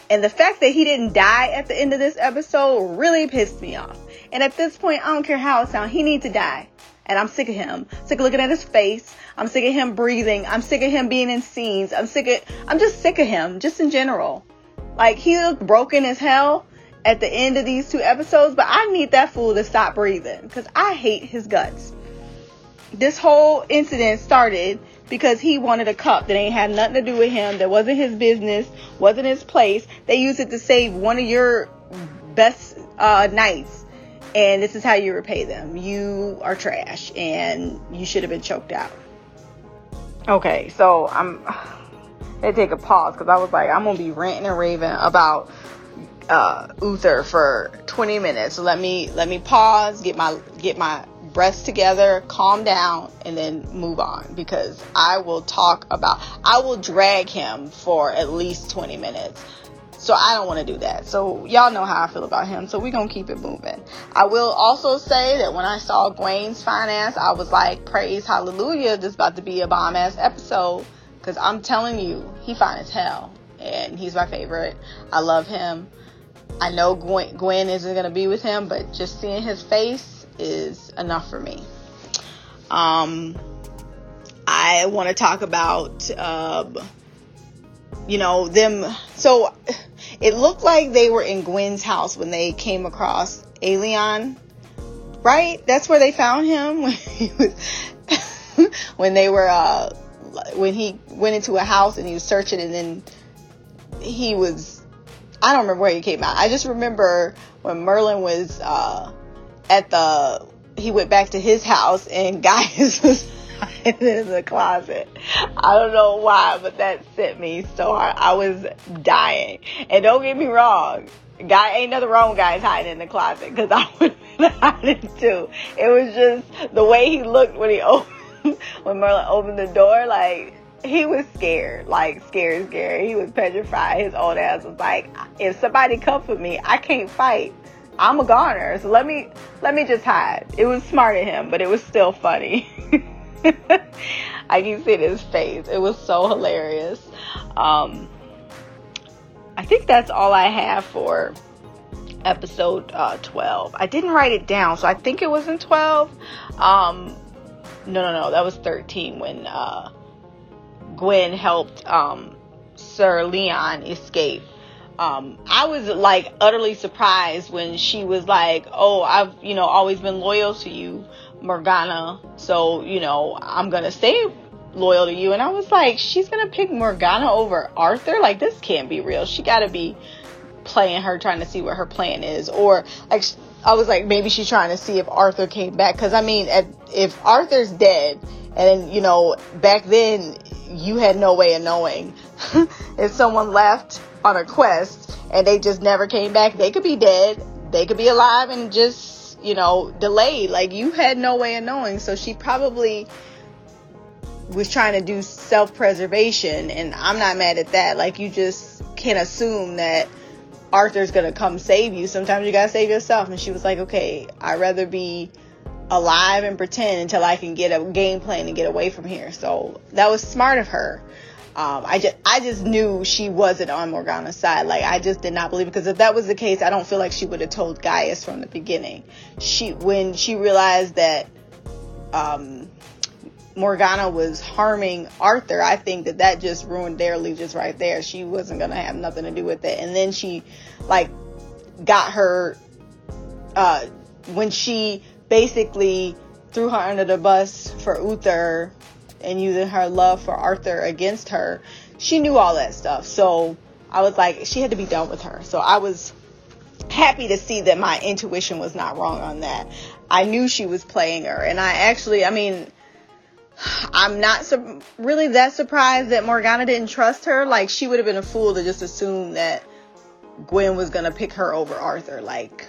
And the fact that he didn't die at the end of this episode really pissed me off. And at this point, I don't care how it sounds, he needs to die. And I'm sick of him. Sick of looking at his face. I'm sick of him breathing. I'm sick of him being in scenes. I'm sick of I'm just sick of him, just in general. Like he looked broken as hell at the end of these two episodes, but I need that fool to stop breathing because I hate his guts. This whole incident started because he wanted a cup that ain't had nothing to do with him, that wasn't his business, wasn't his place. They used it to save one of your best uh, knights, and this is how you repay them. You are trash, and you should have been choked out. Okay, so I'm. They take a pause because I was like, I'm gonna be ranting and raving about uh, Uther for 20 minutes. So let me let me pause, get my get my breaths together, calm down, and then move on because I will talk about I will drag him for at least 20 minutes. So I don't want to do that. So y'all know how I feel about him. So we're gonna keep it moving. I will also say that when I saw Gwen's finance, I was like, praise hallelujah, this is about to be a bomb ass episode. Cause I'm telling you, he fine as hell. And he's my favorite. I love him. I know Gwen, Gwen isn't going to be with him, but just seeing his face is enough for me. Um, I want to talk about, uh, you know, them. So it looked like they were in Gwen's house when they came across Elyan, right? That's where they found him [LAUGHS] when he was, [LAUGHS] when they were, uh, when he went into a house and he was searching and then he was I don't remember where he came out. I just remember when Merlin was uh, at the he went back to his house and [LAUGHS] Gaius was in the closet. I don't know why, but that sent me so hard. I was dying. And don't get me wrong, guy ain't nothing wrong with guys hiding in the closet because I [LAUGHS] been hiding too. It was just the way he looked when he [LAUGHS] opened when Merlin opened the door, like he was scared, like scared, scared. He was petrified. His old ass was like, if somebody come for me, I can't fight. I'm a goner, so let me let me just hide. It was smart of him, but it was still funny. [LAUGHS] I can see his face. It was so hilarious. Um, I think that's all I have for episode uh, 12. I didn't write it down, so I think it was in 12. Um, no, no, no, that was 13 when uh, Gwen helped um, Sir Leon escape. Um, I was like utterly surprised when she was like, "Oh, I've you know always been loyal to you, Morgana. So you know I'm gonna stay loyal to you." And I was like, "She's gonna pick Morgana over Arthur? Like this can't be real. She gotta be playing her, trying to see what her plan is, or like." I was like, maybe she's trying to see if Arthur came back. Cause I mean, if Arthur's dead, and you know, back then you had no way of knowing [LAUGHS] if someone left on a quest and they just never came back. They could be dead. They could be alive and just, you know, delayed. Like you had no way of knowing. So she probably was trying to do self preservation. And I'm not mad at that. Like you just can't assume that Arthur's to come save you. Sometimes you got to save yourself. And she was like, okay, I'd rather be alive and pretend until I can get a game plan and get away from here. So that was smart of her. Um, I just I just knew she wasn't on Morgana's side. Like I just did not believe because if that was the case, I don't feel like she would have told Gaius from the beginning. She when she realized that um, Morgana was harming Arthur, I think that that just ruined their allegiance right there. She wasn't gonna have nothing to do with it. And then she like got her uh, when she basically threw her under the bus for Uther and using her love for Arthur against her. She knew all that stuff. So I was like, she had to be done with her. So I was happy to see that my intuition was not wrong on that. I knew she was playing her. And I actually, I mean, I'm not su- really that surprised that Morgana didn't trust her. Like, she would have been a fool to just assume that Gwen was going to pick her over Arthur. Like,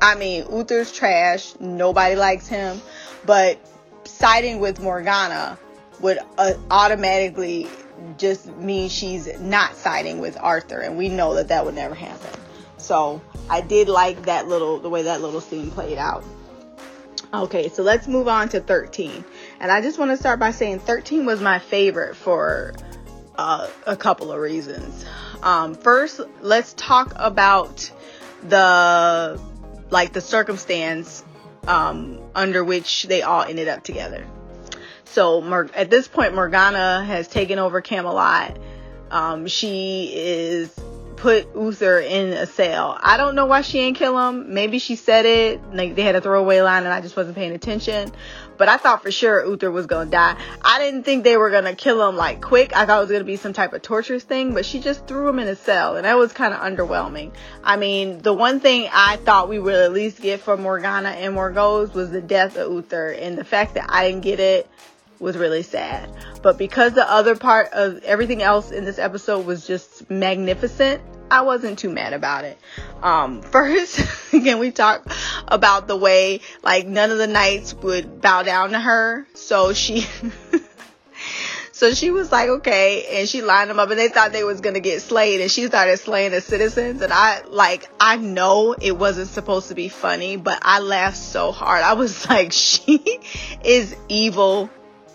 I mean, Uther's trash. Nobody likes him. But siding with Morgana would uh, automatically just mean she's not siding with Arthur. And we know that that would never happen. So I did like that little, the way that little scene played out. Okay, so let's move on to 13. And I just want to start by saying 13 was my favorite for uh, a couple of reasons. Um, first, let's talk about the like the circumstance um, under which they all ended up together. So Mor- at this point, Morgana has taken over Camelot. Um, she is put Uther in a cell. I don't know why she ain't kill him. Maybe she said it. Like they had a throwaway line and I just wasn't paying attention. But I thought for sure Uther was gonna die. I didn't think they were gonna kill him like quick. I thought it was gonna be some type of torturous thing, but she just threw him in a cell and that was kind of underwhelming. I mean, the one thing I thought we would at least get from Morgana and Morgause was the death of Uther and the fact that I didn't get it was really sad. But because the other part of everything else in this episode was just magnificent, I wasn't too mad about it. Um, [LAUGHS] first, again, we talk about the way like none of the knights would bow down to her. So she, [LAUGHS] so she was like, okay, and she lined them up and they thought they was gonna get slayed and she started slaying the citizens. And I like, I know it wasn't supposed to be funny, but I laughed so hard. I was [LAUGHS] like, she is evil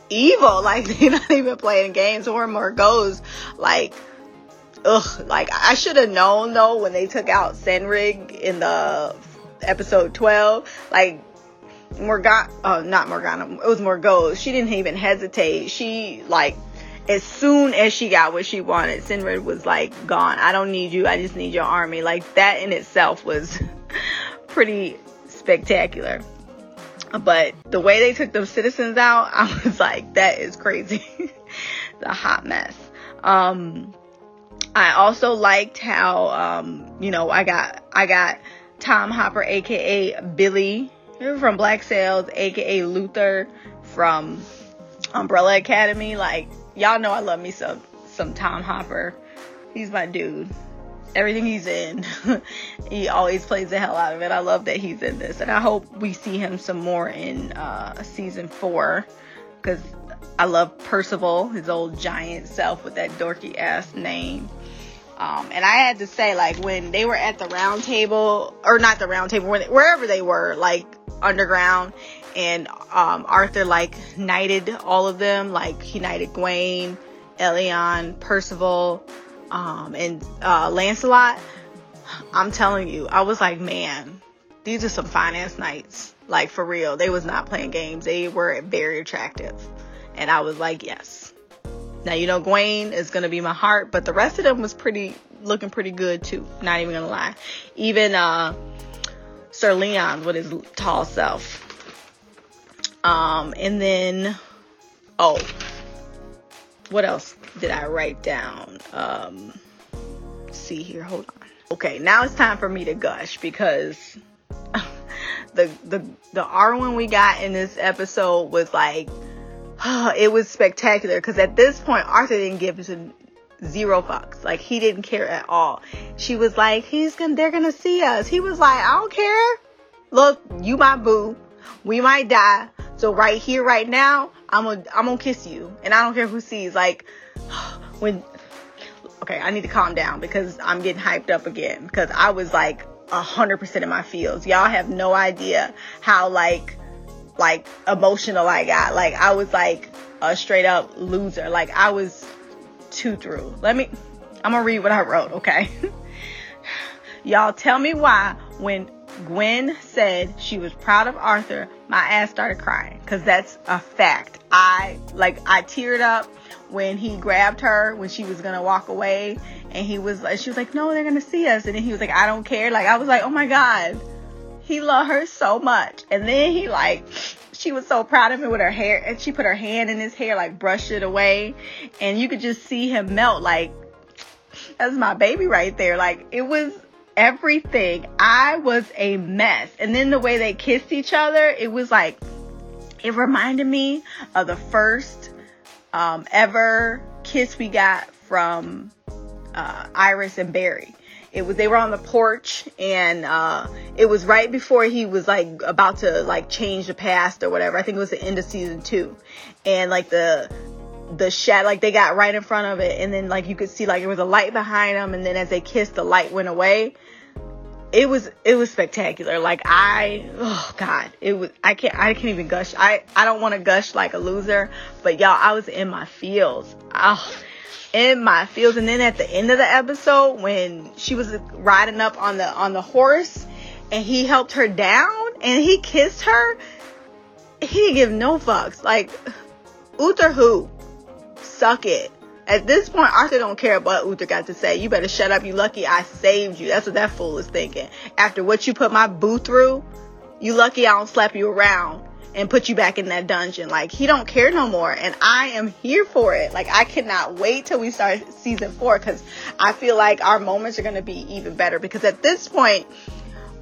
evil. Like they're not even playing games or Morgause. Like, ugh. Like I should have known though when they took out Cenred in the episode twelve. Like Morgana, oh not Morgana, it was Morgause. She didn't even hesitate. She like. As soon as she got what she wanted, Cenred was like, gone. I don't need you. I just need your army. Like, that in itself was [LAUGHS] pretty spectacular. But the way they took those citizens out, [LAUGHS] I was like, that is crazy. [LAUGHS] the hot mess. Um, I also liked how, um, you know, I got, I got Tom Hopper, aka Billy from Black Sails, aka Luther from Umbrella Academy. Like, y'all know I love me some, some Tom Hopper. He's my dude everything he's in. [LAUGHS] he always plays the hell out of it. I love that he's in this, and I hope we see him some more in uh, season four because I love Percival, his old giant self with that dorky ass name. Um, and I had to say, like, when they were at the round table, or not the round table, wherever they were, like, underground, and um, Arthur, like, knighted all of them. Like, he knighted Gwaine, Elyan, Percival, um, and uh, Lancelot, I'm telling you, I was like, man, these are some finance knights. Like for real, they was not playing games. They were very attractive, and I was like, yes. Now you know Gwaine is gonna be my heart, but the rest of them was pretty looking pretty good too. Not even gonna lie. Even uh, Sir Leon with his tall self. Um, and then oh, what else did I write down? Um, see here, hold on. Okay, now it's time for me to gush because [LAUGHS] the the the Arwen we got in this episode was like [SIGHS] it was spectacular because at this point Arthur didn't give zero fucks. Like he didn't care at all. She was like, he's gonna they're gonna see us. He was like, I don't care. Look, you my boo. We might die. So right here, right now, I'm gonna I'm gonna kiss you, and I don't care who sees. Like [SIGHS] when okay, I need to calm down because I'm getting hyped up again because I was like hundred percent in my feels. Y'all have no idea how like like emotional I got. Like I was like a straight up loser. Like I was two through. Let me, I'm gonna read what I wrote, okay? [LAUGHS] Y'all tell me why when Gwen said she was proud of Arthur, my ass started crying. Cause that's a fact. I, like, I teared up when he grabbed her when she was gonna walk away and he was like, she was like, no, they're gonna see us. And then he was like, I don't care. Like, I was like, oh my God. He loved her so much. And then he like, she was so proud of him with her hair and she put her hand in his hair, like brushed it away. And you could just see him melt like, that's my baby right there. Like it was everything. I was a mess. And then the way they kissed each other, it was like, it reminded me of the first um, ever kiss we got from uh, Iris and Barry. It was they were on the porch and uh, it was right before he was like about to like change the past or whatever. I think it was the end of season two, and like the the shed like they got right in front of it and then like you could see like there was a light behind them and then as they kissed the light went away. It was it was spectacular. Like i oh god. It was i can't i can't even gush. I i don't want to gush like a loser but y'all i was in my feels. Oh in my feels and then at the end of the episode when she was riding up on the on the horse and he helped her down and he kissed her he didn't give no fucks like uther who suck it at this point, Arthur don't care what Uther got to say. You better shut up. You lucky I saved you. That's what that fool is thinking. After what you put my boo through, you lucky I don't slap you around and put you back in that dungeon. Like he don't care no more, and I am here for it. Like I cannot wait till we start season four because I feel like our moments are gonna be even better. Because at this point,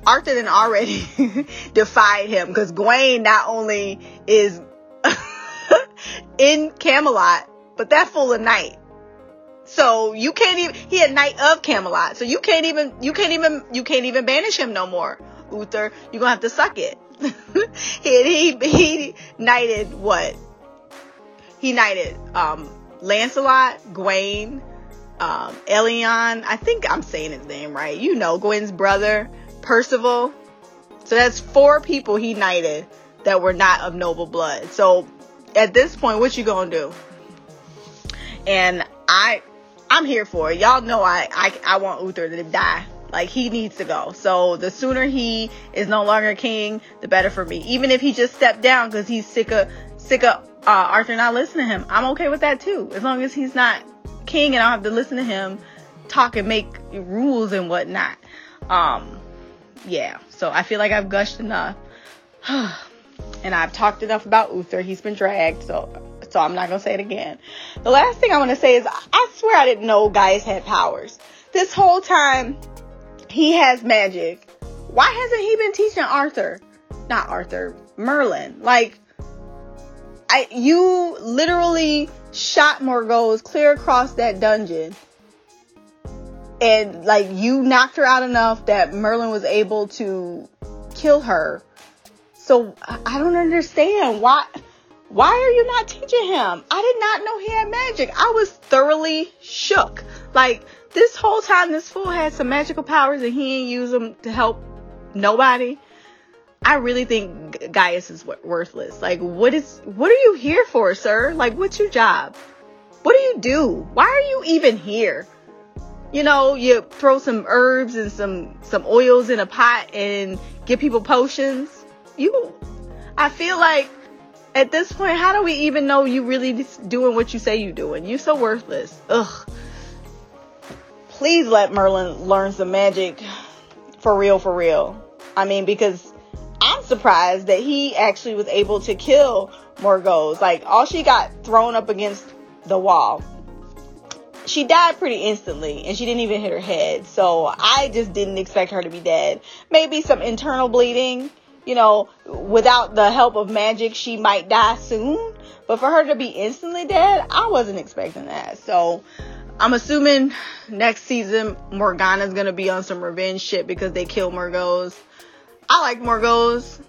Arthur then already [LAUGHS] defied him because Gwaine not only is [LAUGHS] in Camelot but that full of night. So you can't even he had knight of Camelot. So you can't even you can't even you can't even banish him no more. Uther, you're gonna have to suck it. [LAUGHS] he, he he knighted what? He knighted um Lancelot, Gwaine, um, Elyan. I think I'm saying his name right. You know, Gwen's brother, Percival. So that's four people he knighted that were not of noble blood. So at this point, what you gonna do? and I I'm here for it. Y'all know I I, I want Uther to die. Like he needs to go. So the sooner he is no longer king, the better for me. Even if he just stepped down because he's sick of sick of uh, Arthur not listening to him, I'm okay with that too. As long as he's not king and I don't have to listen to him talk and make rules and whatnot. Um, yeah. So I feel like I've gushed enough. [SIGHS] and I've talked enough about Uther. He's been dragged, so so I'm not gonna say it again. The last thing I want to say is I swear I didn't know Gaius had powers. This whole time he has magic. Why hasn't he been teaching Arthur? Not Arthur, Merlin. Like I you literally shot Morgause clear across that dungeon. And like you knocked her out enough that Merlin was able to kill her. So I don't understand why why are you not teaching him? I did not know he had magic. I was thoroughly shook. Like this whole time, this fool had some magical powers and he didn't use them to help nobody. I really think Gaius is worthless. Like, what is, what are you here for, sir? Like, what's your job? What do you do? Why are you even here? You know, you throw some herbs and some, some oils in a pot and give people potions. You, I feel like at this point, how do we even know you really doing what you say you doing? You so worthless. Ugh. Please let Merlin learn some magic for real, for real. I mean, because I'm surprised that he actually was able to kill Morgause. Like, all she got thrown up against the wall. She died pretty instantly and she didn't even hit her head. So I just didn't expect her to be dead. Maybe some internal bleeding you know, without the help of magic, she might die soon. But for her to be instantly dead, I wasn't expecting that. So I'm assuming next season Morgana's gonna be on some revenge shit because they killed Morgause. I like Morgause.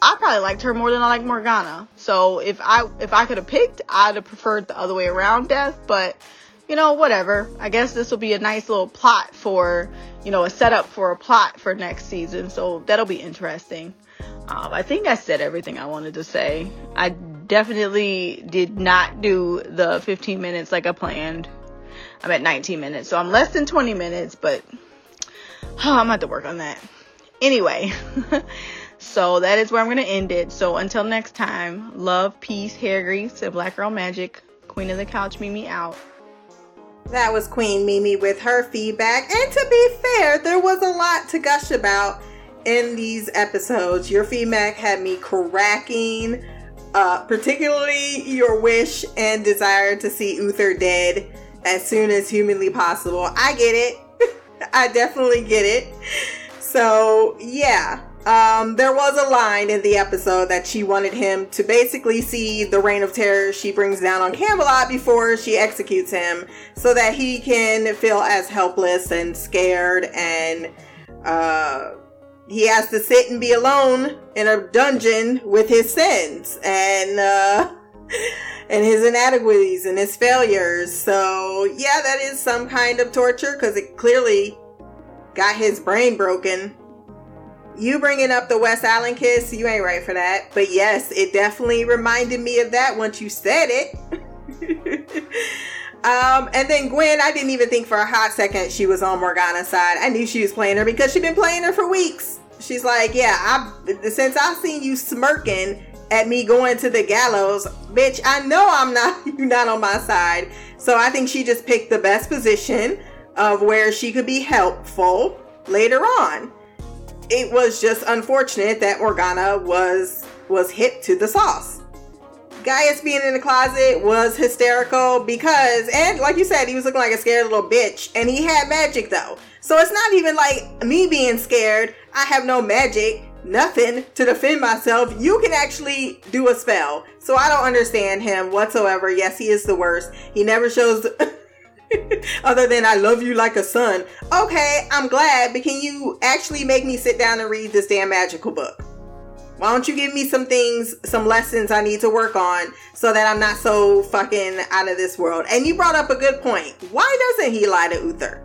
I probably liked her more than I like Morgana. So if I if I could have picked, I'd have preferred the other way around death. But you know, whatever. I guess this will be a nice little plot for you know, a setup for a plot for next season. So that'll be interesting. Um, I think I said everything I wanted to say. I definitely did not do the 15 minutes like I planned. I'm at 19 minutes, so I'm less than 20 minutes, but oh, I'm have to work on that. Anyway, [LAUGHS] so that is where I'm gonna end it. So until next time, love, peace, hair grease, and Black Girl Magic. Queen of the Couch, Mimi out. That was Queen Mimi with her feedback. And to be fair, there was a lot to gush about in these episodes. Your feedback had me cracking, uh, particularly your wish and desire to see Uther dead as soon as humanly possible. I get it. [LAUGHS] I definitely get it. So, yeah. Um, there was a line in the episode that she wanted him to basically see the reign of terror she brings down on Camelot before she executes him so that he can feel as helpless and scared and uh, he has to sit and be alone in a dungeon with his sins and uh, and his inadequacies and his failures. So yeah, that is some kind of torture because it clearly got his brain broken you bringing up the WestAllen kiss, you ain't right for that. But yes, it definitely reminded me of that once you said it. [LAUGHS] um, and then Gwen, I didn't even think for a hot second she was on Morgana's side. I knew she was playing her because she'd been playing her for weeks. She's like, yeah, I since I've seen you smirking at me going to the gallows, bitch, I know I'm not [LAUGHS] you not on my side. So I think she just picked the best position of where she could be helpful later on it was just unfortunate that Morgana was was hit to the sauce. Gaius being in the closet was hysterical because, and like you said, he was looking like a scared little bitch, and he had magic though. So it's not even like me being scared. I have no magic, nothing to defend myself. You can actually do a spell. So I don't understand him whatsoever. Yes, he is the worst. He never shows. [LAUGHS] Other than I love you like a son. Okay, I'm glad, but can you actually make me sit down and read this damn magical book? Why don't you give me some things, some lessons I need to work on so that I'm not so fucking out of this world? And you brought up a good point. Why doesn't he lie to Uther?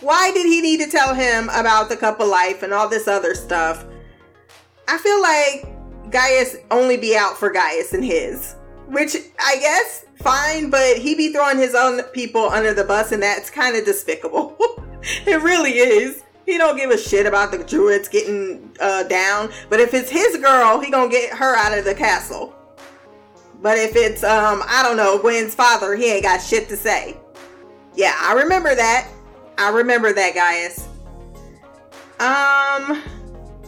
Why did he need to tell him about the cup of life and all this other stuff? I feel like Gaius only be out for Gaius and his, which I guess fine, but he be throwing his own people under the bus, and that's kind of despicable. [LAUGHS] it really is. He don't give a shit about the druids getting uh, down, but if it's his girl, he gonna get her out of the castle. But if it's um, I don't know, Gwen's father, he ain't got shit to say. Yeah, I remember that. I remember that, Gaius. Um,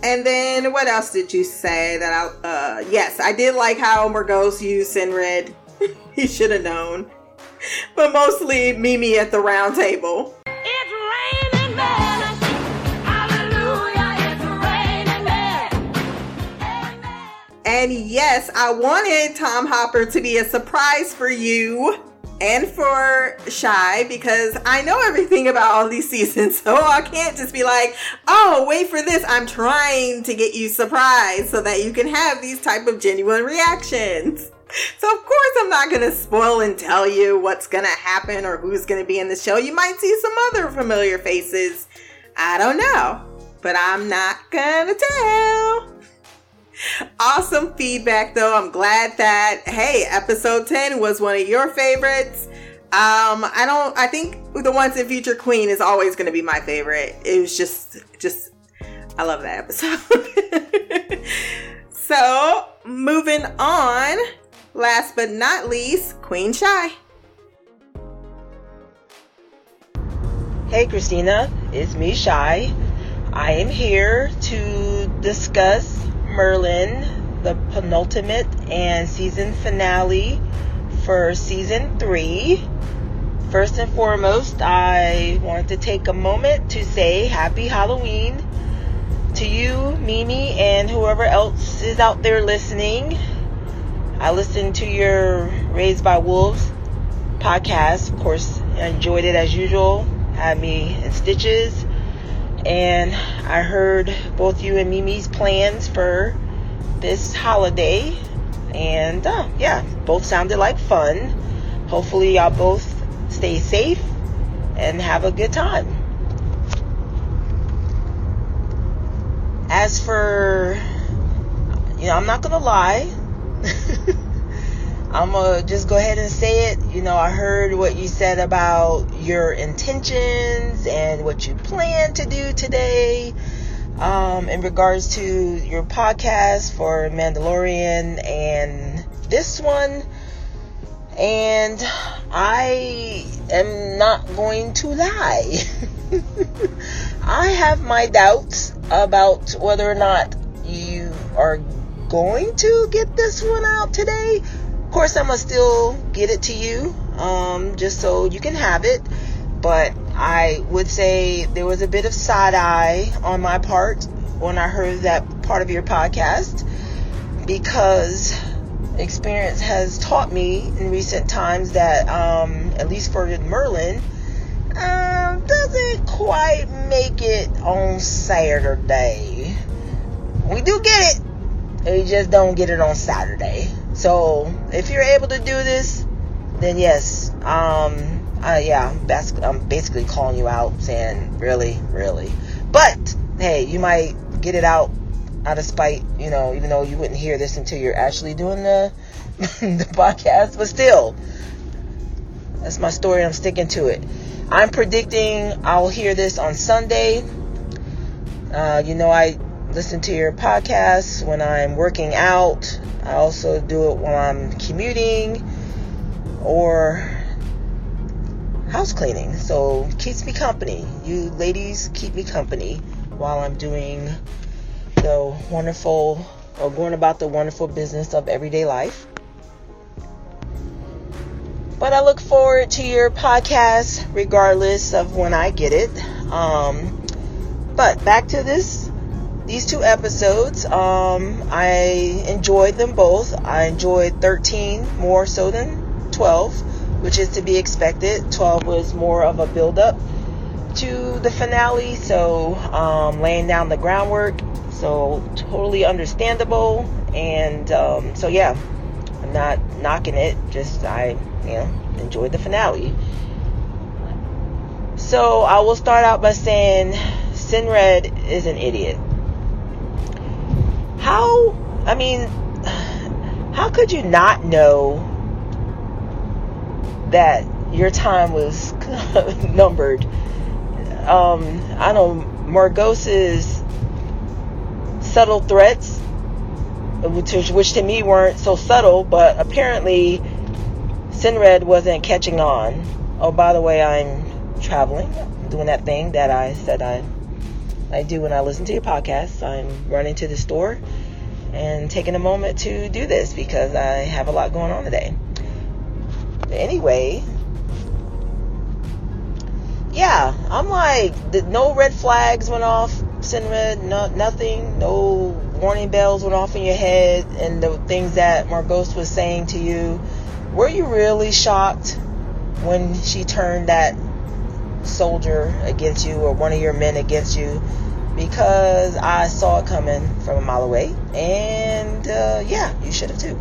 and then what else did you say that I? Uh, yes, I did like how Morgause used Cenred [LAUGHS] he should have known. But mostly Mimi at the round table. It's raining men. And yes, I wanted Tom Hopper to be a surprise for you and for Shy because I know everything about all these [LAUGHS] seasons. So I can't just be like, oh, wait for this. I'm trying to get you surprised so that you can have these type of genuine reactions. So of course I'm not gonna spoil and tell you what's gonna happen or who's gonna be in the show. You might see some other familiar faces. I don't know, but I'm not gonna tell. Awesome feedback though. I'm glad that hey, episode 10 was one of your favorites. Um, I don't I think the Once and Future Queen is always gonna be my favorite. It was just just I love that episode. [LAUGHS] so moving on Last but not least, Queen Shy. Hey Christina, it's me Shy. I am here to discuss Merlin, the penultimate and season finale for season three. First and foremost, I wanted to take a moment to say happy Halloween to you, Mimi, and whoever else is out there listening. I listened to your Raised by Wolves podcast. Of course, enjoyed it as usual. Had me in stitches. And I heard both you and Mimi's plans for this holiday. And uh, yeah, both sounded like fun. Hopefully, y'all both stay safe and have a good time. As for, you know, I'm not gonna lie. [LAUGHS] I'm gonna just go ahead and say it. You know, I heard what you said about your intentions and what you plan to do today um, in regards to your podcast for Mandalorian and this one. And I am not going to lie. [LAUGHS] I have my doubts about whether or not you are going to get this one out today. Course, I'm gonna still get it to you, um, just so you can have it. But I would say there was a bit of side eye on my part when I heard that part of your podcast because experience has taught me in recent times that, um, at least for Merlin, um, doesn't quite make it on Saturday. We do get it, we just don't get it on Saturday. So if you're able to do this, then yes, um, uh, yeah, bas- I'm basically calling you out, saying really, really. But hey, you might get it out out of spite, you know, even though you wouldn't hear this until you're actually doing the [LAUGHS] the podcast. But still, that's my story. I'm sticking to it. I'm predicting I'll hear this on Sunday. Uh, you know, I listen to your podcast when I'm working out. I also do it while I'm commuting or house cleaning. So keeps me company. You ladies keep me company while I'm doing the wonderful or going about the wonderful business of everyday life. But I look forward to your podcast regardless of when I get it. Um, but back to this these two episodes. Um, I enjoyed them both. I enjoyed 13 more so than 12, which is to be expected. 12 was more of a build up to the finale, so um, laying down the groundwork. So totally understandable. And um, so yeah, I'm not knocking it. Just I, you know, enjoyed the finale. So I will start out by saying Cenred is an idiot. How, I mean, how could you not know that your time was [LAUGHS] numbered? Um, I don't know Morgause's subtle threats, which, which to me weren't so subtle, but apparently Cenred wasn't catching on. Oh, by the way, I'm traveling, doing that thing that I said I I do when I listen to your podcast. I'm running to the store and taking a moment to do this because I have a lot going on today. But anyway, yeah, I'm like, the, no red flags went off, Cenred, no, nothing, no warning bells went off in your head, and the things that Morgause was saying to you. Were you really shocked when she turned that soldier against you or one of your men against you? Because I saw it coming from a mile away, and uh, yeah, you should have too.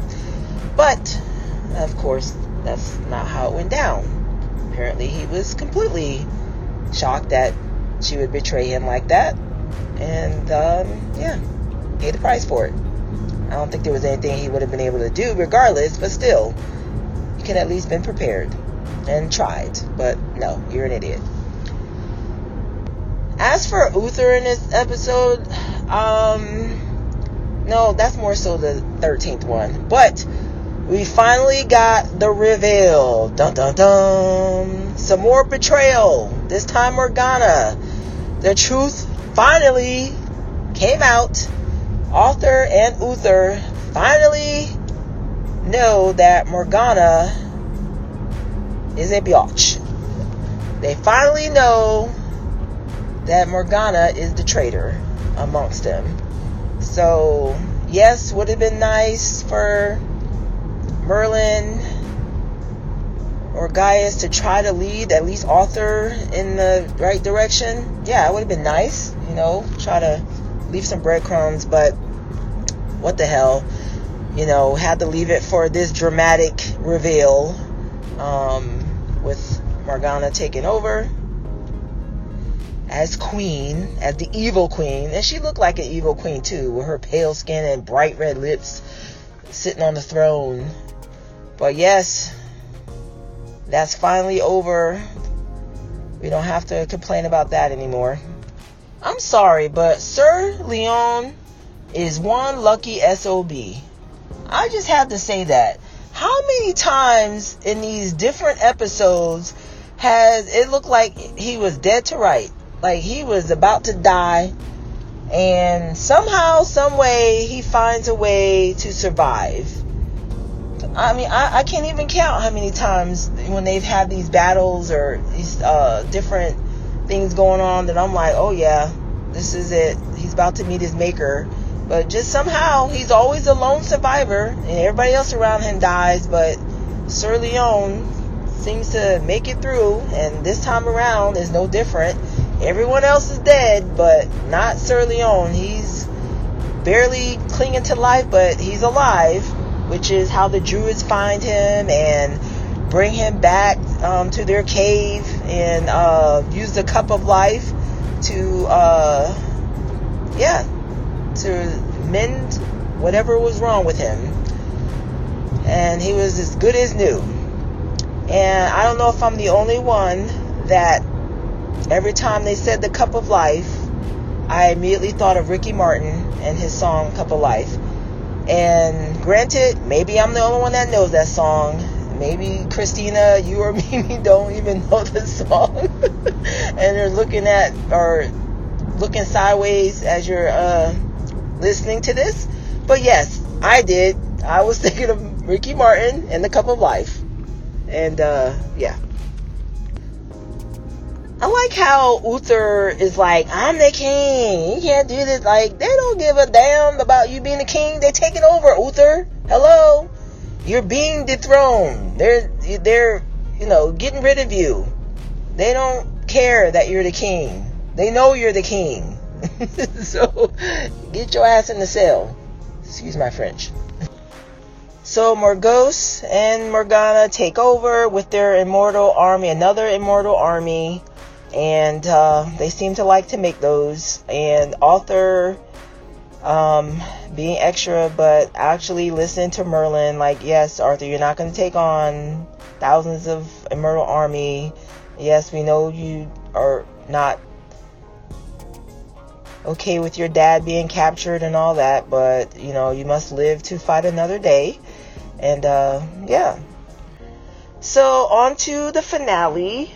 But, of course, that's not how it went down. Apparently, he was completely shocked that she would betray him like that. And um, yeah, paid the price for it. I don't think there was anything he would have been able to do regardless, but still, you can at least been prepared and tried. But no, you're an idiot. As for Uther in this episode, um, no, that's more so the 13th one. But we finally got the reveal. Dun dun dun. Some more betrayal. This time Morgana. The truth finally came out. Arthur and Uther finally know that Morgana is a biatch. They finally know that Morgana is the traitor amongst them. So, yes, would have been nice for Merlin or Gaius to try to lead at least Arthur in the right direction. Yeah, it would have been nice, you know, try to leave some breadcrumbs, but what the hell, you know, had to leave it for this dramatic reveal um, with Morgana taking over as queen, as the evil queen, and she looked like an evil queen too, with her pale skin and bright red lips, sitting on the throne But yes, that's finally over. We don't have to complain about that anymore. I'm sorry, but Sir Leon is one lucky SOB. I just have to say that. How many times in these different episodes has it looked like he was dead to right? Like he was about to die and somehow, some way, he finds a way to survive. I mean, I, I can't even count how many times when they've had these battles or these uh, different things going on that I'm like, oh yeah, this is it. He's about to meet his maker. But just somehow, he's always a lone survivor, and everybody else around him dies. But Sir Leon seems to make it through, and this time around is no different. Everyone else is dead, but not Sir Leon. He's barely clinging to life, but he's alive, which is how the druids find him and bring him back um, to their cave and uh, use the cup of life to, uh, yeah, to mend whatever was wrong with him. And he was as good as new. And I don't know if I'm the only one that every time they said the cup of life, I immediately thought of Ricky Martin and his song Cup of Life. And granted, maybe I'm the only one that knows that song. Maybe Christina, you or [LAUGHS] Mimi don't even know the song. [LAUGHS] and they're looking at or looking sideways as you're uh, listening to this. But yes, I did. I was [LAUGHS] thinking of Ricky Martin and the Cup of Life. And uh, yeah. I like how Uther is like, I'm the king. You can't do this. Like, they don't give a damn about you being the king. They're taking over, Uther. Hello? You're being dethroned. They're, they're, you know, getting rid of you. They don't care that you're the king. They know you're the king. [LAUGHS] so, get your ass in the cell. Excuse my French. So Morgause and Morgana take over with their immortal army, another immortal army and uh, they seem to like to make those. And Arthur, um, being extra, but actually listen to Merlin. Like, yes, Arthur, you're not going to take on thousands of immortal army. Yes, we know you are not okay with your dad being captured and all that, but you know you must live to fight another day. And uh, yeah. So on to the finale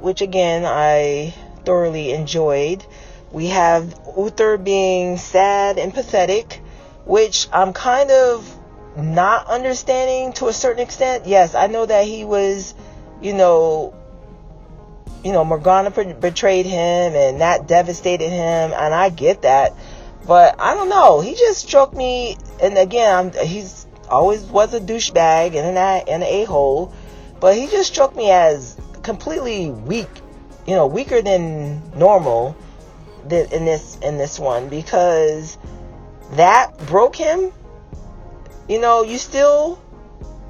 which again I thoroughly enjoyed. We have Uther being sad and pathetic, which I'm kind of not understanding to a certain extent. Yes, I know that he was, you know, you know, Morgana betrayed him and that devastated him, and I get that. But I don't know. He just struck me, and again, he's always was a douchebag and an, an a hole, but he just struck me as completely weak, you know, weaker than normal in this in this one because that broke him. You know, you still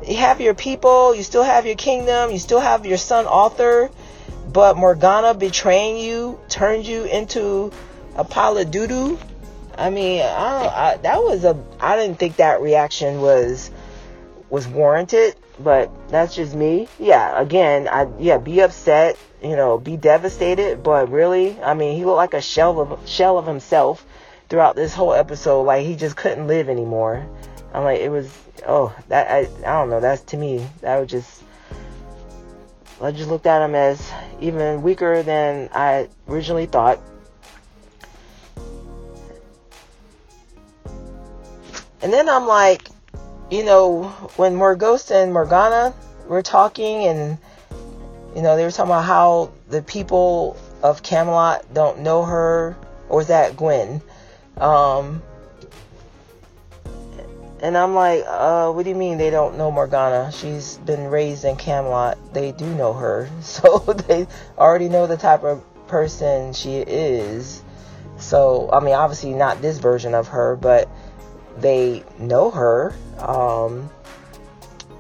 have your people, you still have your kingdom, you still have your son Arthur, but Morgana betraying you turned you into a pile of doo doo. I mean, I, I, that was a. I didn't think that reaction was was warranted but that's just me. Yeah, again, I yeah, be upset, you know, be devastated, but really, I mean, he looked like a shell of shell of himself throughout this whole episode. Like he just couldn't live anymore. I'm like, it was oh that I I don't know. That's to me that was just. I just looked at him as even weaker than I originally thought. And then I'm like, you know, when Morgause and Morgana were talking, and you know, they were talking about how the people of Camelot don't know her, or was that Gwen? Um, and I'm like, uh, what do you mean they don't know Morgana? She's been raised in Camelot. They do know her, [LAUGHS] so they already know the type of person she is. So, I mean, obviously not this version of her, but they know her. Um,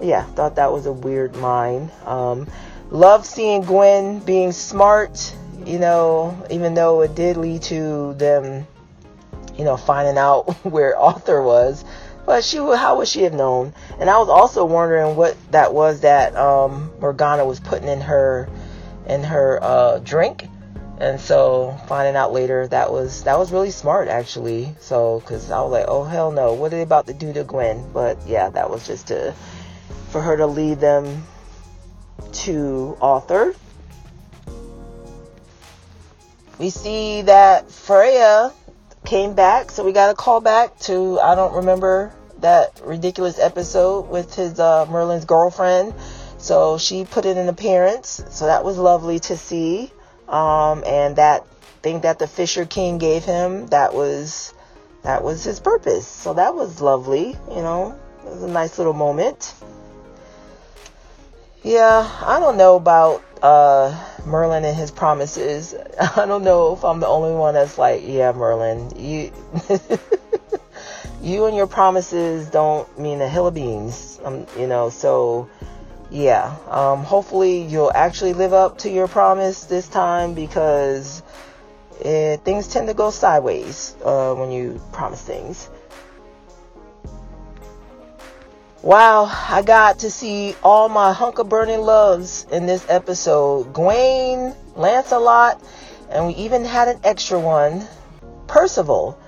yeah, thought that was a weird line. Um, love seeing Gwen being smart, you know, even though it did lead to them, you know, finding out [LAUGHS] where Arthur was. But she how would she have known? And I was also wondering what that was that um, Morgana was putting in her in her uh, drink. And so finding out later that was that was really smart actually. So because I was like, oh hell no, what are they about to do to Gwen? But yeah, that was just to for her to lead them to Arthur. We see that Freya came back, so we got a call back to I don't remember that ridiculous episode with his uh, Merlin's girlfriend. So she put in an appearance, so that was lovely to see. Um, and that thing that the Fisher King gave him, that was that was his purpose. So that was lovely, you know. It was a nice little moment. Yeah, I don't know about uh, Merlin and his promises. [LAUGHS] I don't know if I'm the only one that's like, yeah, Merlin, you [LAUGHS] you and your promises don't mean a hill of beans. Um, you know, so yeah, um, hopefully you'll actually live up to your promise this time because eh, things tend to go sideways uh, when you promise things. Wow, I got to see all my hunk of burning loves in this episode. Gwaine, Lancelot, and we even had an extra one, Percival,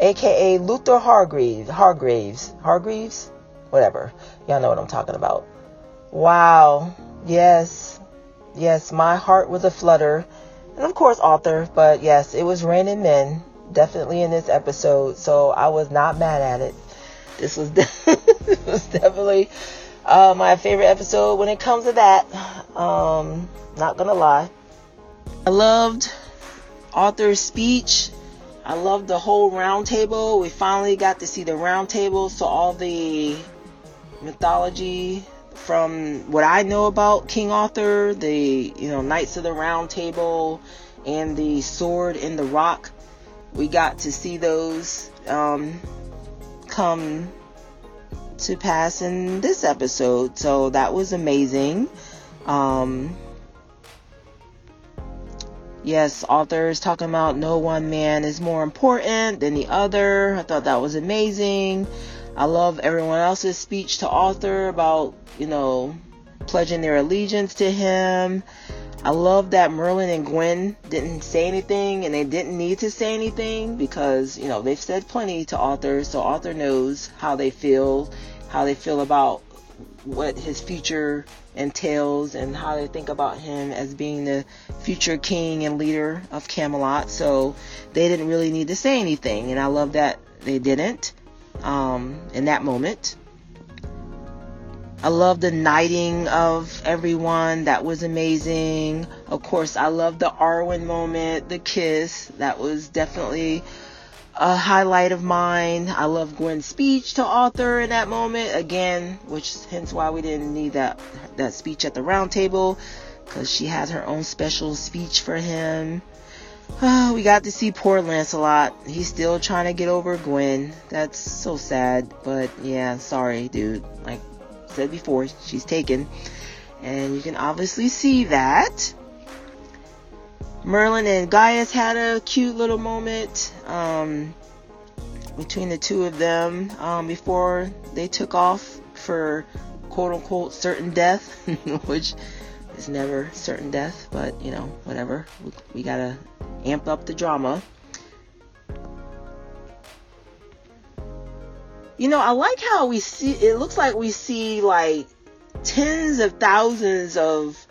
aka Luther Hargreaves, Hargreaves, Hargreaves, whatever. Y'all know what I'm talking about. Wow, yes, yes, my heart was a flutter, and of course Arthur, but yes, it was raining men, definitely in this episode, so I was not mad at it. This was, de- [LAUGHS] this was definitely uh, my favorite episode when it comes to that. Um, not gonna lie. I loved Arthur's speech. I loved the whole round table. We finally got to see the round table, so all the mythology from what I know about King Arthur, the you know Knights of the Round Table, and the Sword in the Rock. We got to see those um, come to pass in this episode, so that was amazing. Um, yes, Arthur is talking about no one man is more important than the other. I thought that was amazing. I love everyone else's speech to Arthur about, you know, pledging their allegiance to him. I love that Merlin and Gwen didn't say anything and they didn't need to say anything because, you know, they've said plenty to Arthur, so Arthur knows how they feel, how they feel about what his future entails and how they think about him as being the future king and leader of Camelot. So they didn't really need to say anything, and I love that they didn't um, in that moment. I love the knighting of everyone. That was amazing. Of course, I love the Arwen moment, the kiss. That was definitely a highlight of mine. I love Gwen's speech to Arthur in that moment again, which hence why we didn't need that that speech at the round table because she has her own special speech for him. Oh, we got to see poor Lancelot. He's still trying to get over Gwen. That's so sad, but yeah, sorry, dude. Like said before, she's taken. And you can obviously see that. Merlin and Gaius had a cute little moment um, between the two of them um, before they took off for quote unquote certain death, [LAUGHS] which is never certain death, but you know, whatever. We, we gotta amp up the drama. You know, I like how we see it looks like we see like tens of thousands of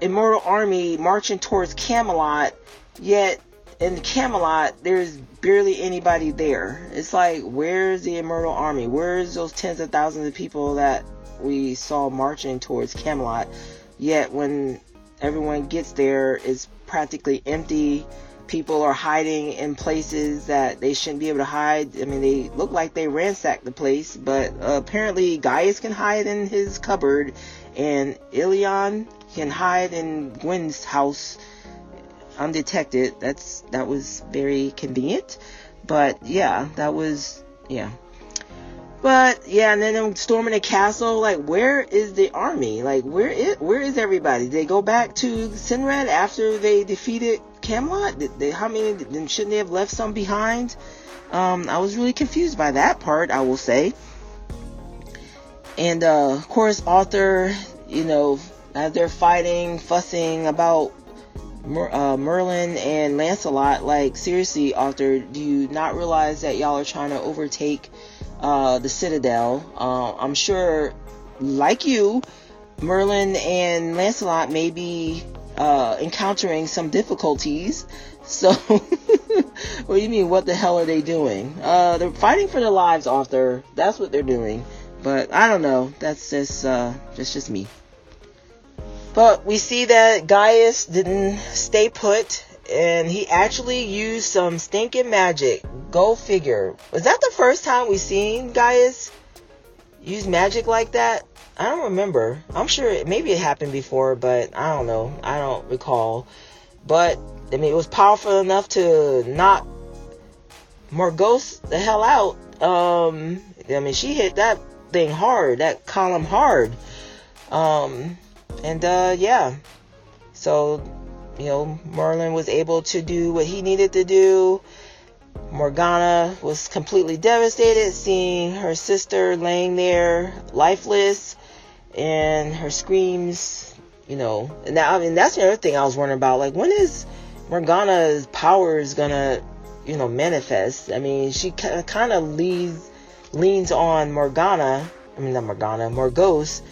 Immortal Army marching towards Camelot, yet in Camelot there's barely anybody there. It's like where's the Immortal Army? Where's those tens of thousands of people that we saw marching towards Camelot? Yet when everyone gets there it's practically empty people are hiding in places that they shouldn't be able to hide. I mean, they look like they ransacked the place, but uh, apparently Gaius can hide in his cupboard, and Elyan can hide in Gwen's house undetected. That's that was very convenient, but yeah, that was yeah. But yeah, and then them storming the castle. Like, where is the army? Like, where is where is everybody? Did they go back to Cenred after they defeated Camelot? Did they, how many? Shouldn't they have left some behind? Um, I was really confused by that part. I will say. And uh, of course, Arthur, you know, as they're fighting, fussing about Mer- uh, Merlin and Lancelot, like seriously, Arthur, do you not realize that y'all are trying to overtake uh, the Citadel? Uh, I'm sure, like you, Merlin and Lancelot may be uh, encountering some difficulties. [LAUGHS] So, what do you mean? What the hell are they doing? Uh, they're fighting for their lives, Arthur. That's what they're doing. But I don't know. That's just uh, that's just me. But we see that Gaius didn't stay put, and he actually used some stinking magic. Go figure. Was that the first time we seen Gaius use magic like that? I don't remember. I'm sure it, maybe it happened before, but I don't know. I don't recall. But I mean, it was powerful enough to knock Morgause the hell out. Um, I mean, she hit that thing hard, that column hard. Um, and uh, yeah, so you know, Merlin was able to do what he needed to do. Morgana was completely devastated seeing her sister laying there lifeless and her screams, you know. And that, I mean, that's the other thing I was wondering about. Like, when is Morgana's powers gonna, you know, manifest? I mean, she kind of leads, leans on Morgana, I mean, not Morgana, Morgause,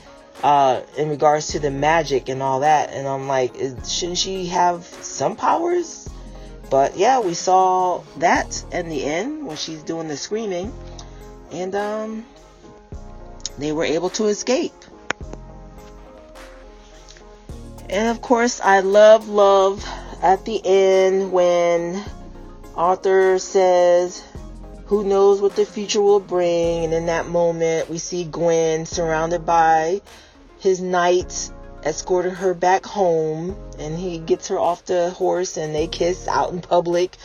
uh, in regards to the magic and all that. And I'm like, shouldn't she have some powers? But yeah, we saw that in the end when she's doing the screaming. And um, they were able to escape. And of course, I love, love at the end when Arthur says, Who knows what the future will bring? And in that moment, we see Gwen surrounded by his knights escorting her back home. And he gets her off the horse and they kiss out in public.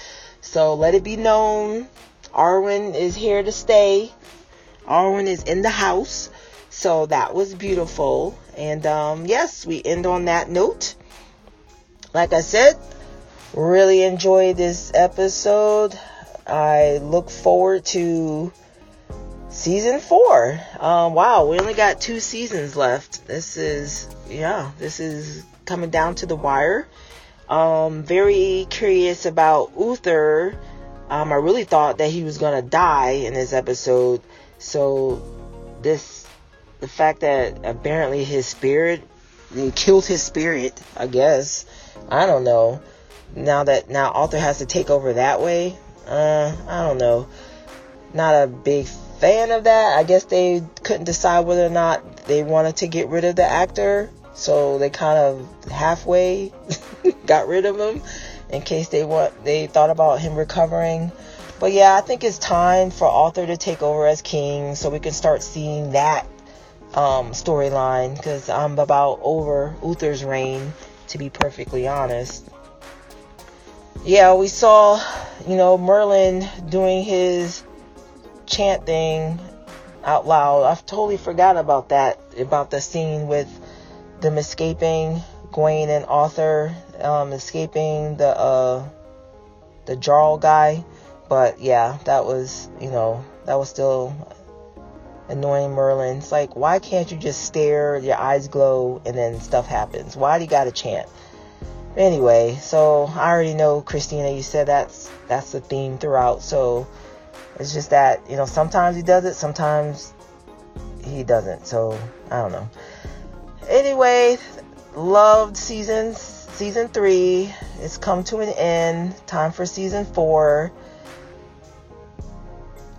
So let it be known Arwen is here to stay. Arwen is in the house. So that was beautiful. And um, yes, we end on that note. Like I said, really enjoyed this episode. I look forward to season four. Um, wow, we only got two seasons left. This is, yeah, this is coming down to the wire. Um, very curious about Uther. Um, I really thought that he was gonna die in this episode. So this the fact that apparently his spirit they killed his spirit i guess i don't know now that now arthur has to take over that way uh i don't know not a big fan of that. I guess they couldn't decide whether or not they wanted to get rid of the actor. So they kind of halfway [LAUGHS] got rid of him in case they want they thought about him recovering. But yeah i think it's time for arthur to take over as king so we can start seeing that um, storyline because I'm about over Uther's reign, to be perfectly honest. Yeah, we saw, you know, Merlin doing his chant thing out loud. I've totally forgot about that, about the scene with them escaping, Gwaine and Arthur um, escaping the uh, the Jarl guy. But yeah, that was, you know, that was still annoying Merlin. It's like, why can't you just stare, your eyes glow, and then stuff happens? Why do you gotta chant? Anyway, so I already know, Christina, you said that's that's the theme throughout. So it's just that you know sometimes he does it, sometimes he doesn't. So I don't know. Anyway, loved season season three. It's come to an end. Time for season four.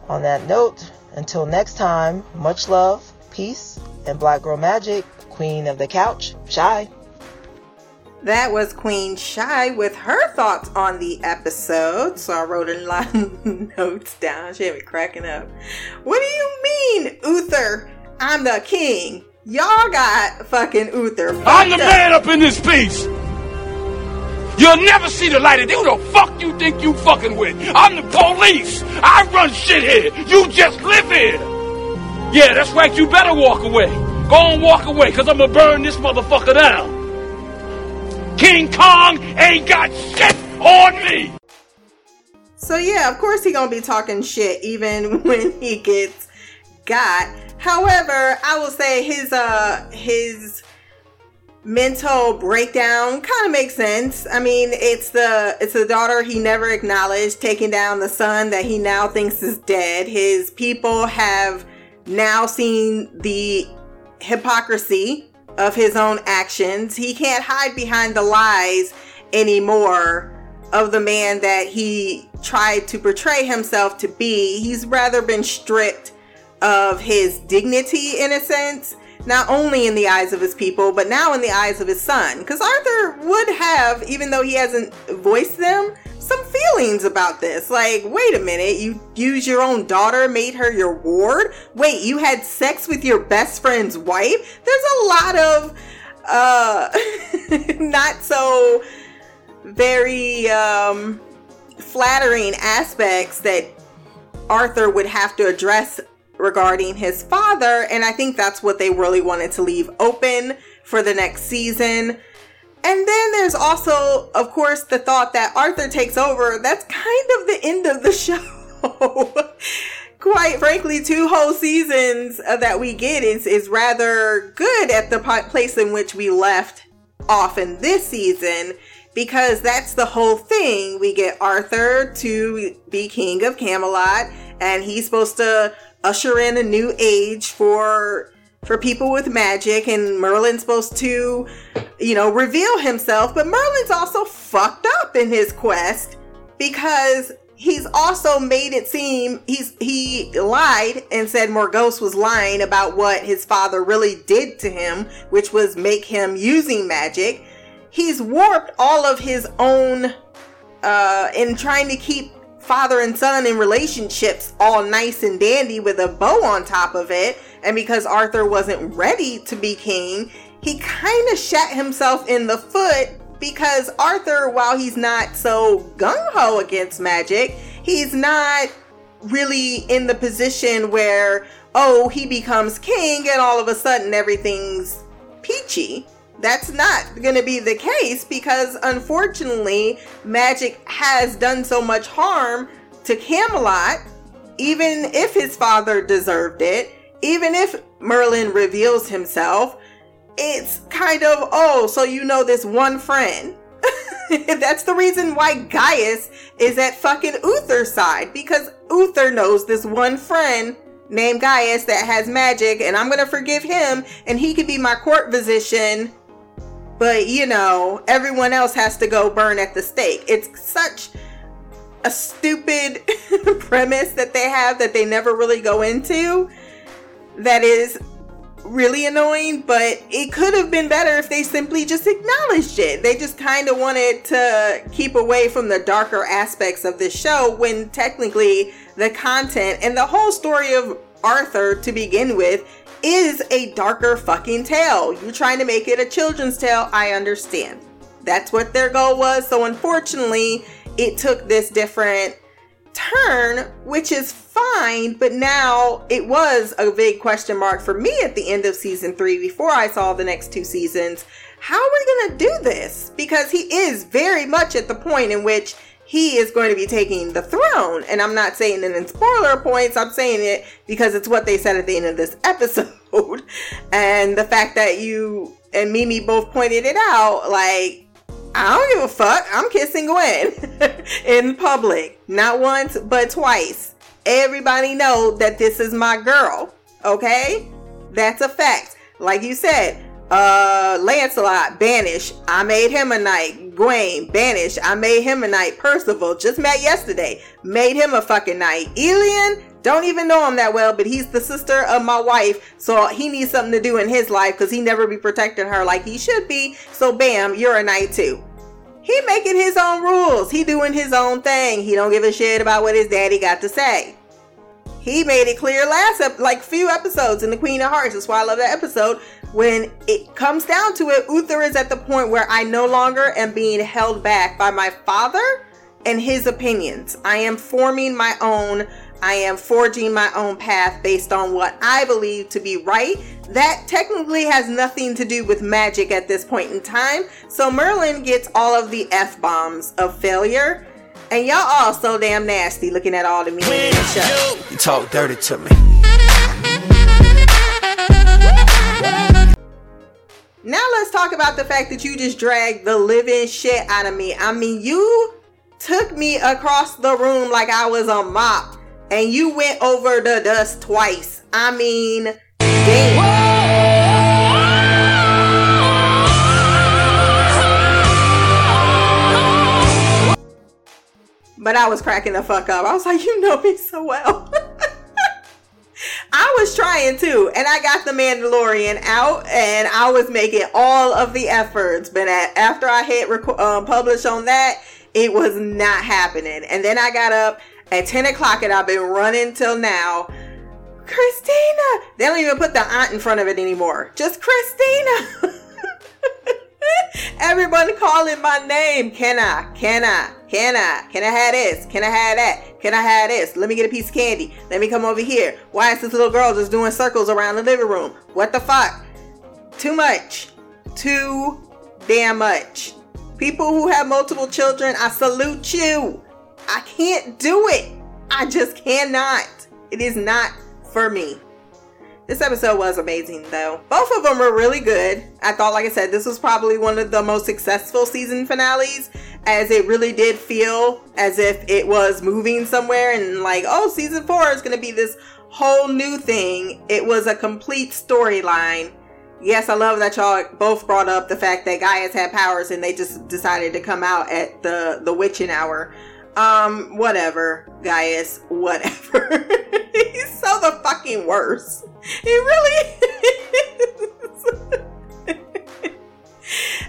On that note, until next time, much love, peace, and Black Girl Magic, Queen of the Couch, Shy. That was Queen Shy with her thoughts on the episode. So I wrote a lot of [LAUGHS] notes down. She had me cracking up. What do you mean, Uther? I'm the king. Y'all got fucking Uther. I'm the man up in this piece. You'll never see the light of day. Who the fuck you think you fucking with? I'm the police. I run shit here. You just live here. Yeah, that's right. You better walk away. Go and walk away, cause I'm gonna burn this motherfucker down. King Kong ain't got shit on me! So yeah, of course he gonna be talking shit even [LAUGHS] when he gets got. However, I will say his uh his mental breakdown kind of makes sense. I mean, it's the it's the daughter he never acknowledged taking down the son that he now thinks is dead. His people have now seen the hypocrisy of his own actions. He can't hide behind the lies anymore of the man that he tried to portray himself to be. He's rather been stripped of his dignity in a sense, not only in the eyes of his people, but now in the eyes of his son. Because Arthur would have, even though he hasn't voiced them, some feelings about this. Like, wait a minute, you used your own daughter, made her your ward? Wait, you had sex with your best friend's wife? There's a lot of uh [LAUGHS] not so very um flattering aspects that Arthur would have to address regarding his father and I think that's what they really wanted to leave open for the next season. And then there's also, of course, the thought that Arthur takes over. That's kind of the end of the [LAUGHS] show. Quite frankly, two whole seasons that we get is, is rather good at the place in which we left off in this season because that's the whole thing. We get Arthur to be king of Camelot and he's supposed to usher in a new age for for people with magic and Merlin's supposed to, you know, reveal himself, but Merlin's also fucked up in his quest because he's also made it seem he's he lied and said Morgause was lying about what his father really did to him, which was make him using magic. He's warped all of his own uh in trying to keep father and son in relationships all nice and dandy with a bow on top of it. And because Arthur wasn't ready to be king, he kind of shot himself in the foot because Arthur, while he's not so gung ho against magic, he's not really in the position where, oh, he becomes king and all of a sudden everything's peachy. That's not going to be the case because unfortunately, magic has done so much harm to Camelot, even if his father deserved it, even if Merlin reveals himself. It's kind of, oh, so you know this one friend. [LAUGHS] That's the reason why Gaius is at fucking Uther's side because Uther knows this one friend named Gaius that has magic, and I'm gonna forgive him, and he could be my court physician but you know, everyone else has to go burn at the stake. It's such a stupid [LAUGHS] premise that they have that they never really go into that is really annoying, but it could have been better if they simply just acknowledged it. They just kind of wanted to keep away from the darker aspects of this show when technically the content and the whole story of Arthur to begin with is a darker fucking tale. You're trying to make it a children's tale, I understand. That's what their goal was. So unfortunately, it took this different turn, which is fine, but now it was a big question mark for me at the end of season three before I saw the next two seasons. How are we going to do this? Because he is very much at the point in which he is going to be taking the throne. And I'm not saying it in spoiler points, I'm saying it because it's what they said at the end of this [LAUGHS] episode. and the fact that you and Mimi both pointed it out, like, I don't give a fuck. I'm kissing Gwen [LAUGHS] in public. Not once, but twice. Everybody know that this is my girl. Okay? That's a fact. Like you said, uh Lancelot, banish. I made him a knight. Gwaine, banish. I made him a knight. Percival, just met yesterday. Made him a fucking knight. Elyan, don't even know him that well, but he's the sister of my wife, so he needs something to do in his life because he never be protecting her like he should be. So bam, you're a knight too. He making his own rules. He doing his own thing. He don't give a shit about what his daddy got to say. He made it clear last ep- like few episodes in the Queen of Hearts. That's why I love that episode. When it comes down to it, Uther is at the point where I no longer am being held back by my father and his opinions. I am forming my own I am forging my own path based on what I believe to be right. That technically has nothing to do with magic at this point in time. So Merlin gets all of the F bombs of failure. And y'all all so damn nasty looking at all the men in the show. You talk dirty to me. Now let's talk about the fact that you just dragged the living shit out of me. I mean, you took me across the room like I was a mop and you went over the dust twice. I mean, But I was cracking the fuck up. I was like, [LAUGHS] you know me so well. [LAUGHS] I was trying to, and I got the Mandalorian out, and I was making all of the efforts. But after I hit reco- um, publish on that, it was not happening. And then I got up at 10 o'clock, and I've been running till now. Christina! They don't even put the aunt in front of it anymore. Just Christina! [LAUGHS] [LAUGHS] Everyone calling my name. Can I? Can I? Can I? Can I have this? Can I have that? Can I have this? Let me get a piece of candy. Let me come over here. Why is this little girl just doing circles around the living room? What the fuck? Too much. Too damn much. People who have multiple children, I salute you. I can't do it. I just cannot. It is not for me. This episode was amazing though. Both of them were really good. I thought, like I said, this was probably one of the most successful season finales as it really did feel as if it was moving somewhere and like, oh, season four is going to be this whole new thing. It was a complete storyline. Yes, I love that y'all both brought up the fact that Gaius had powers and they just decided to come out at the the witching hour. Um, whatever, Gaius, whatever. [LAUGHS] He's so the fucking worst. He really is. [LAUGHS]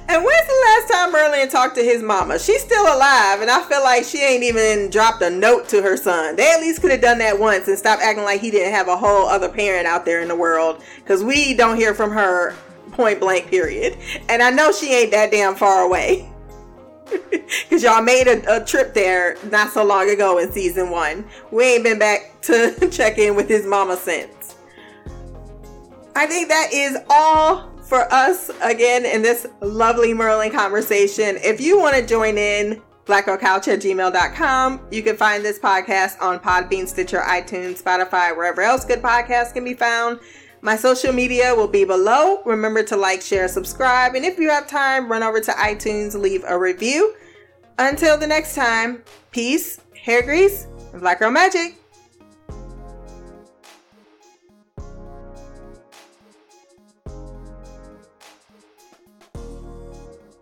And when's the last time Merlin talked to his mama? She's still alive, and I feel like she ain't even dropped a note to her son. They at least could have done that once and stopped acting like he didn't have a whole other parent out there in the world. Because we don't hear from her point blank, period. And I know she ain't that damn far away. [LAUGHS] [LAUGHS] Because y'all made a, a trip there not so long ago in season one. We ain't been back to [LAUGHS] check in with his mama since. I think that is all for us again in this lovely Merlin conversation. If you want to join in, blackgirlcouch at gmail.com. You can find this podcast on Podbean, Stitcher, iTunes, Spotify, wherever else good podcasts can be found. My social media will be below. Remember to like, share, subscribe, and if you have time, run over to iTunes, leave a review. Until the next time, peace, hair grease, and black girl magic.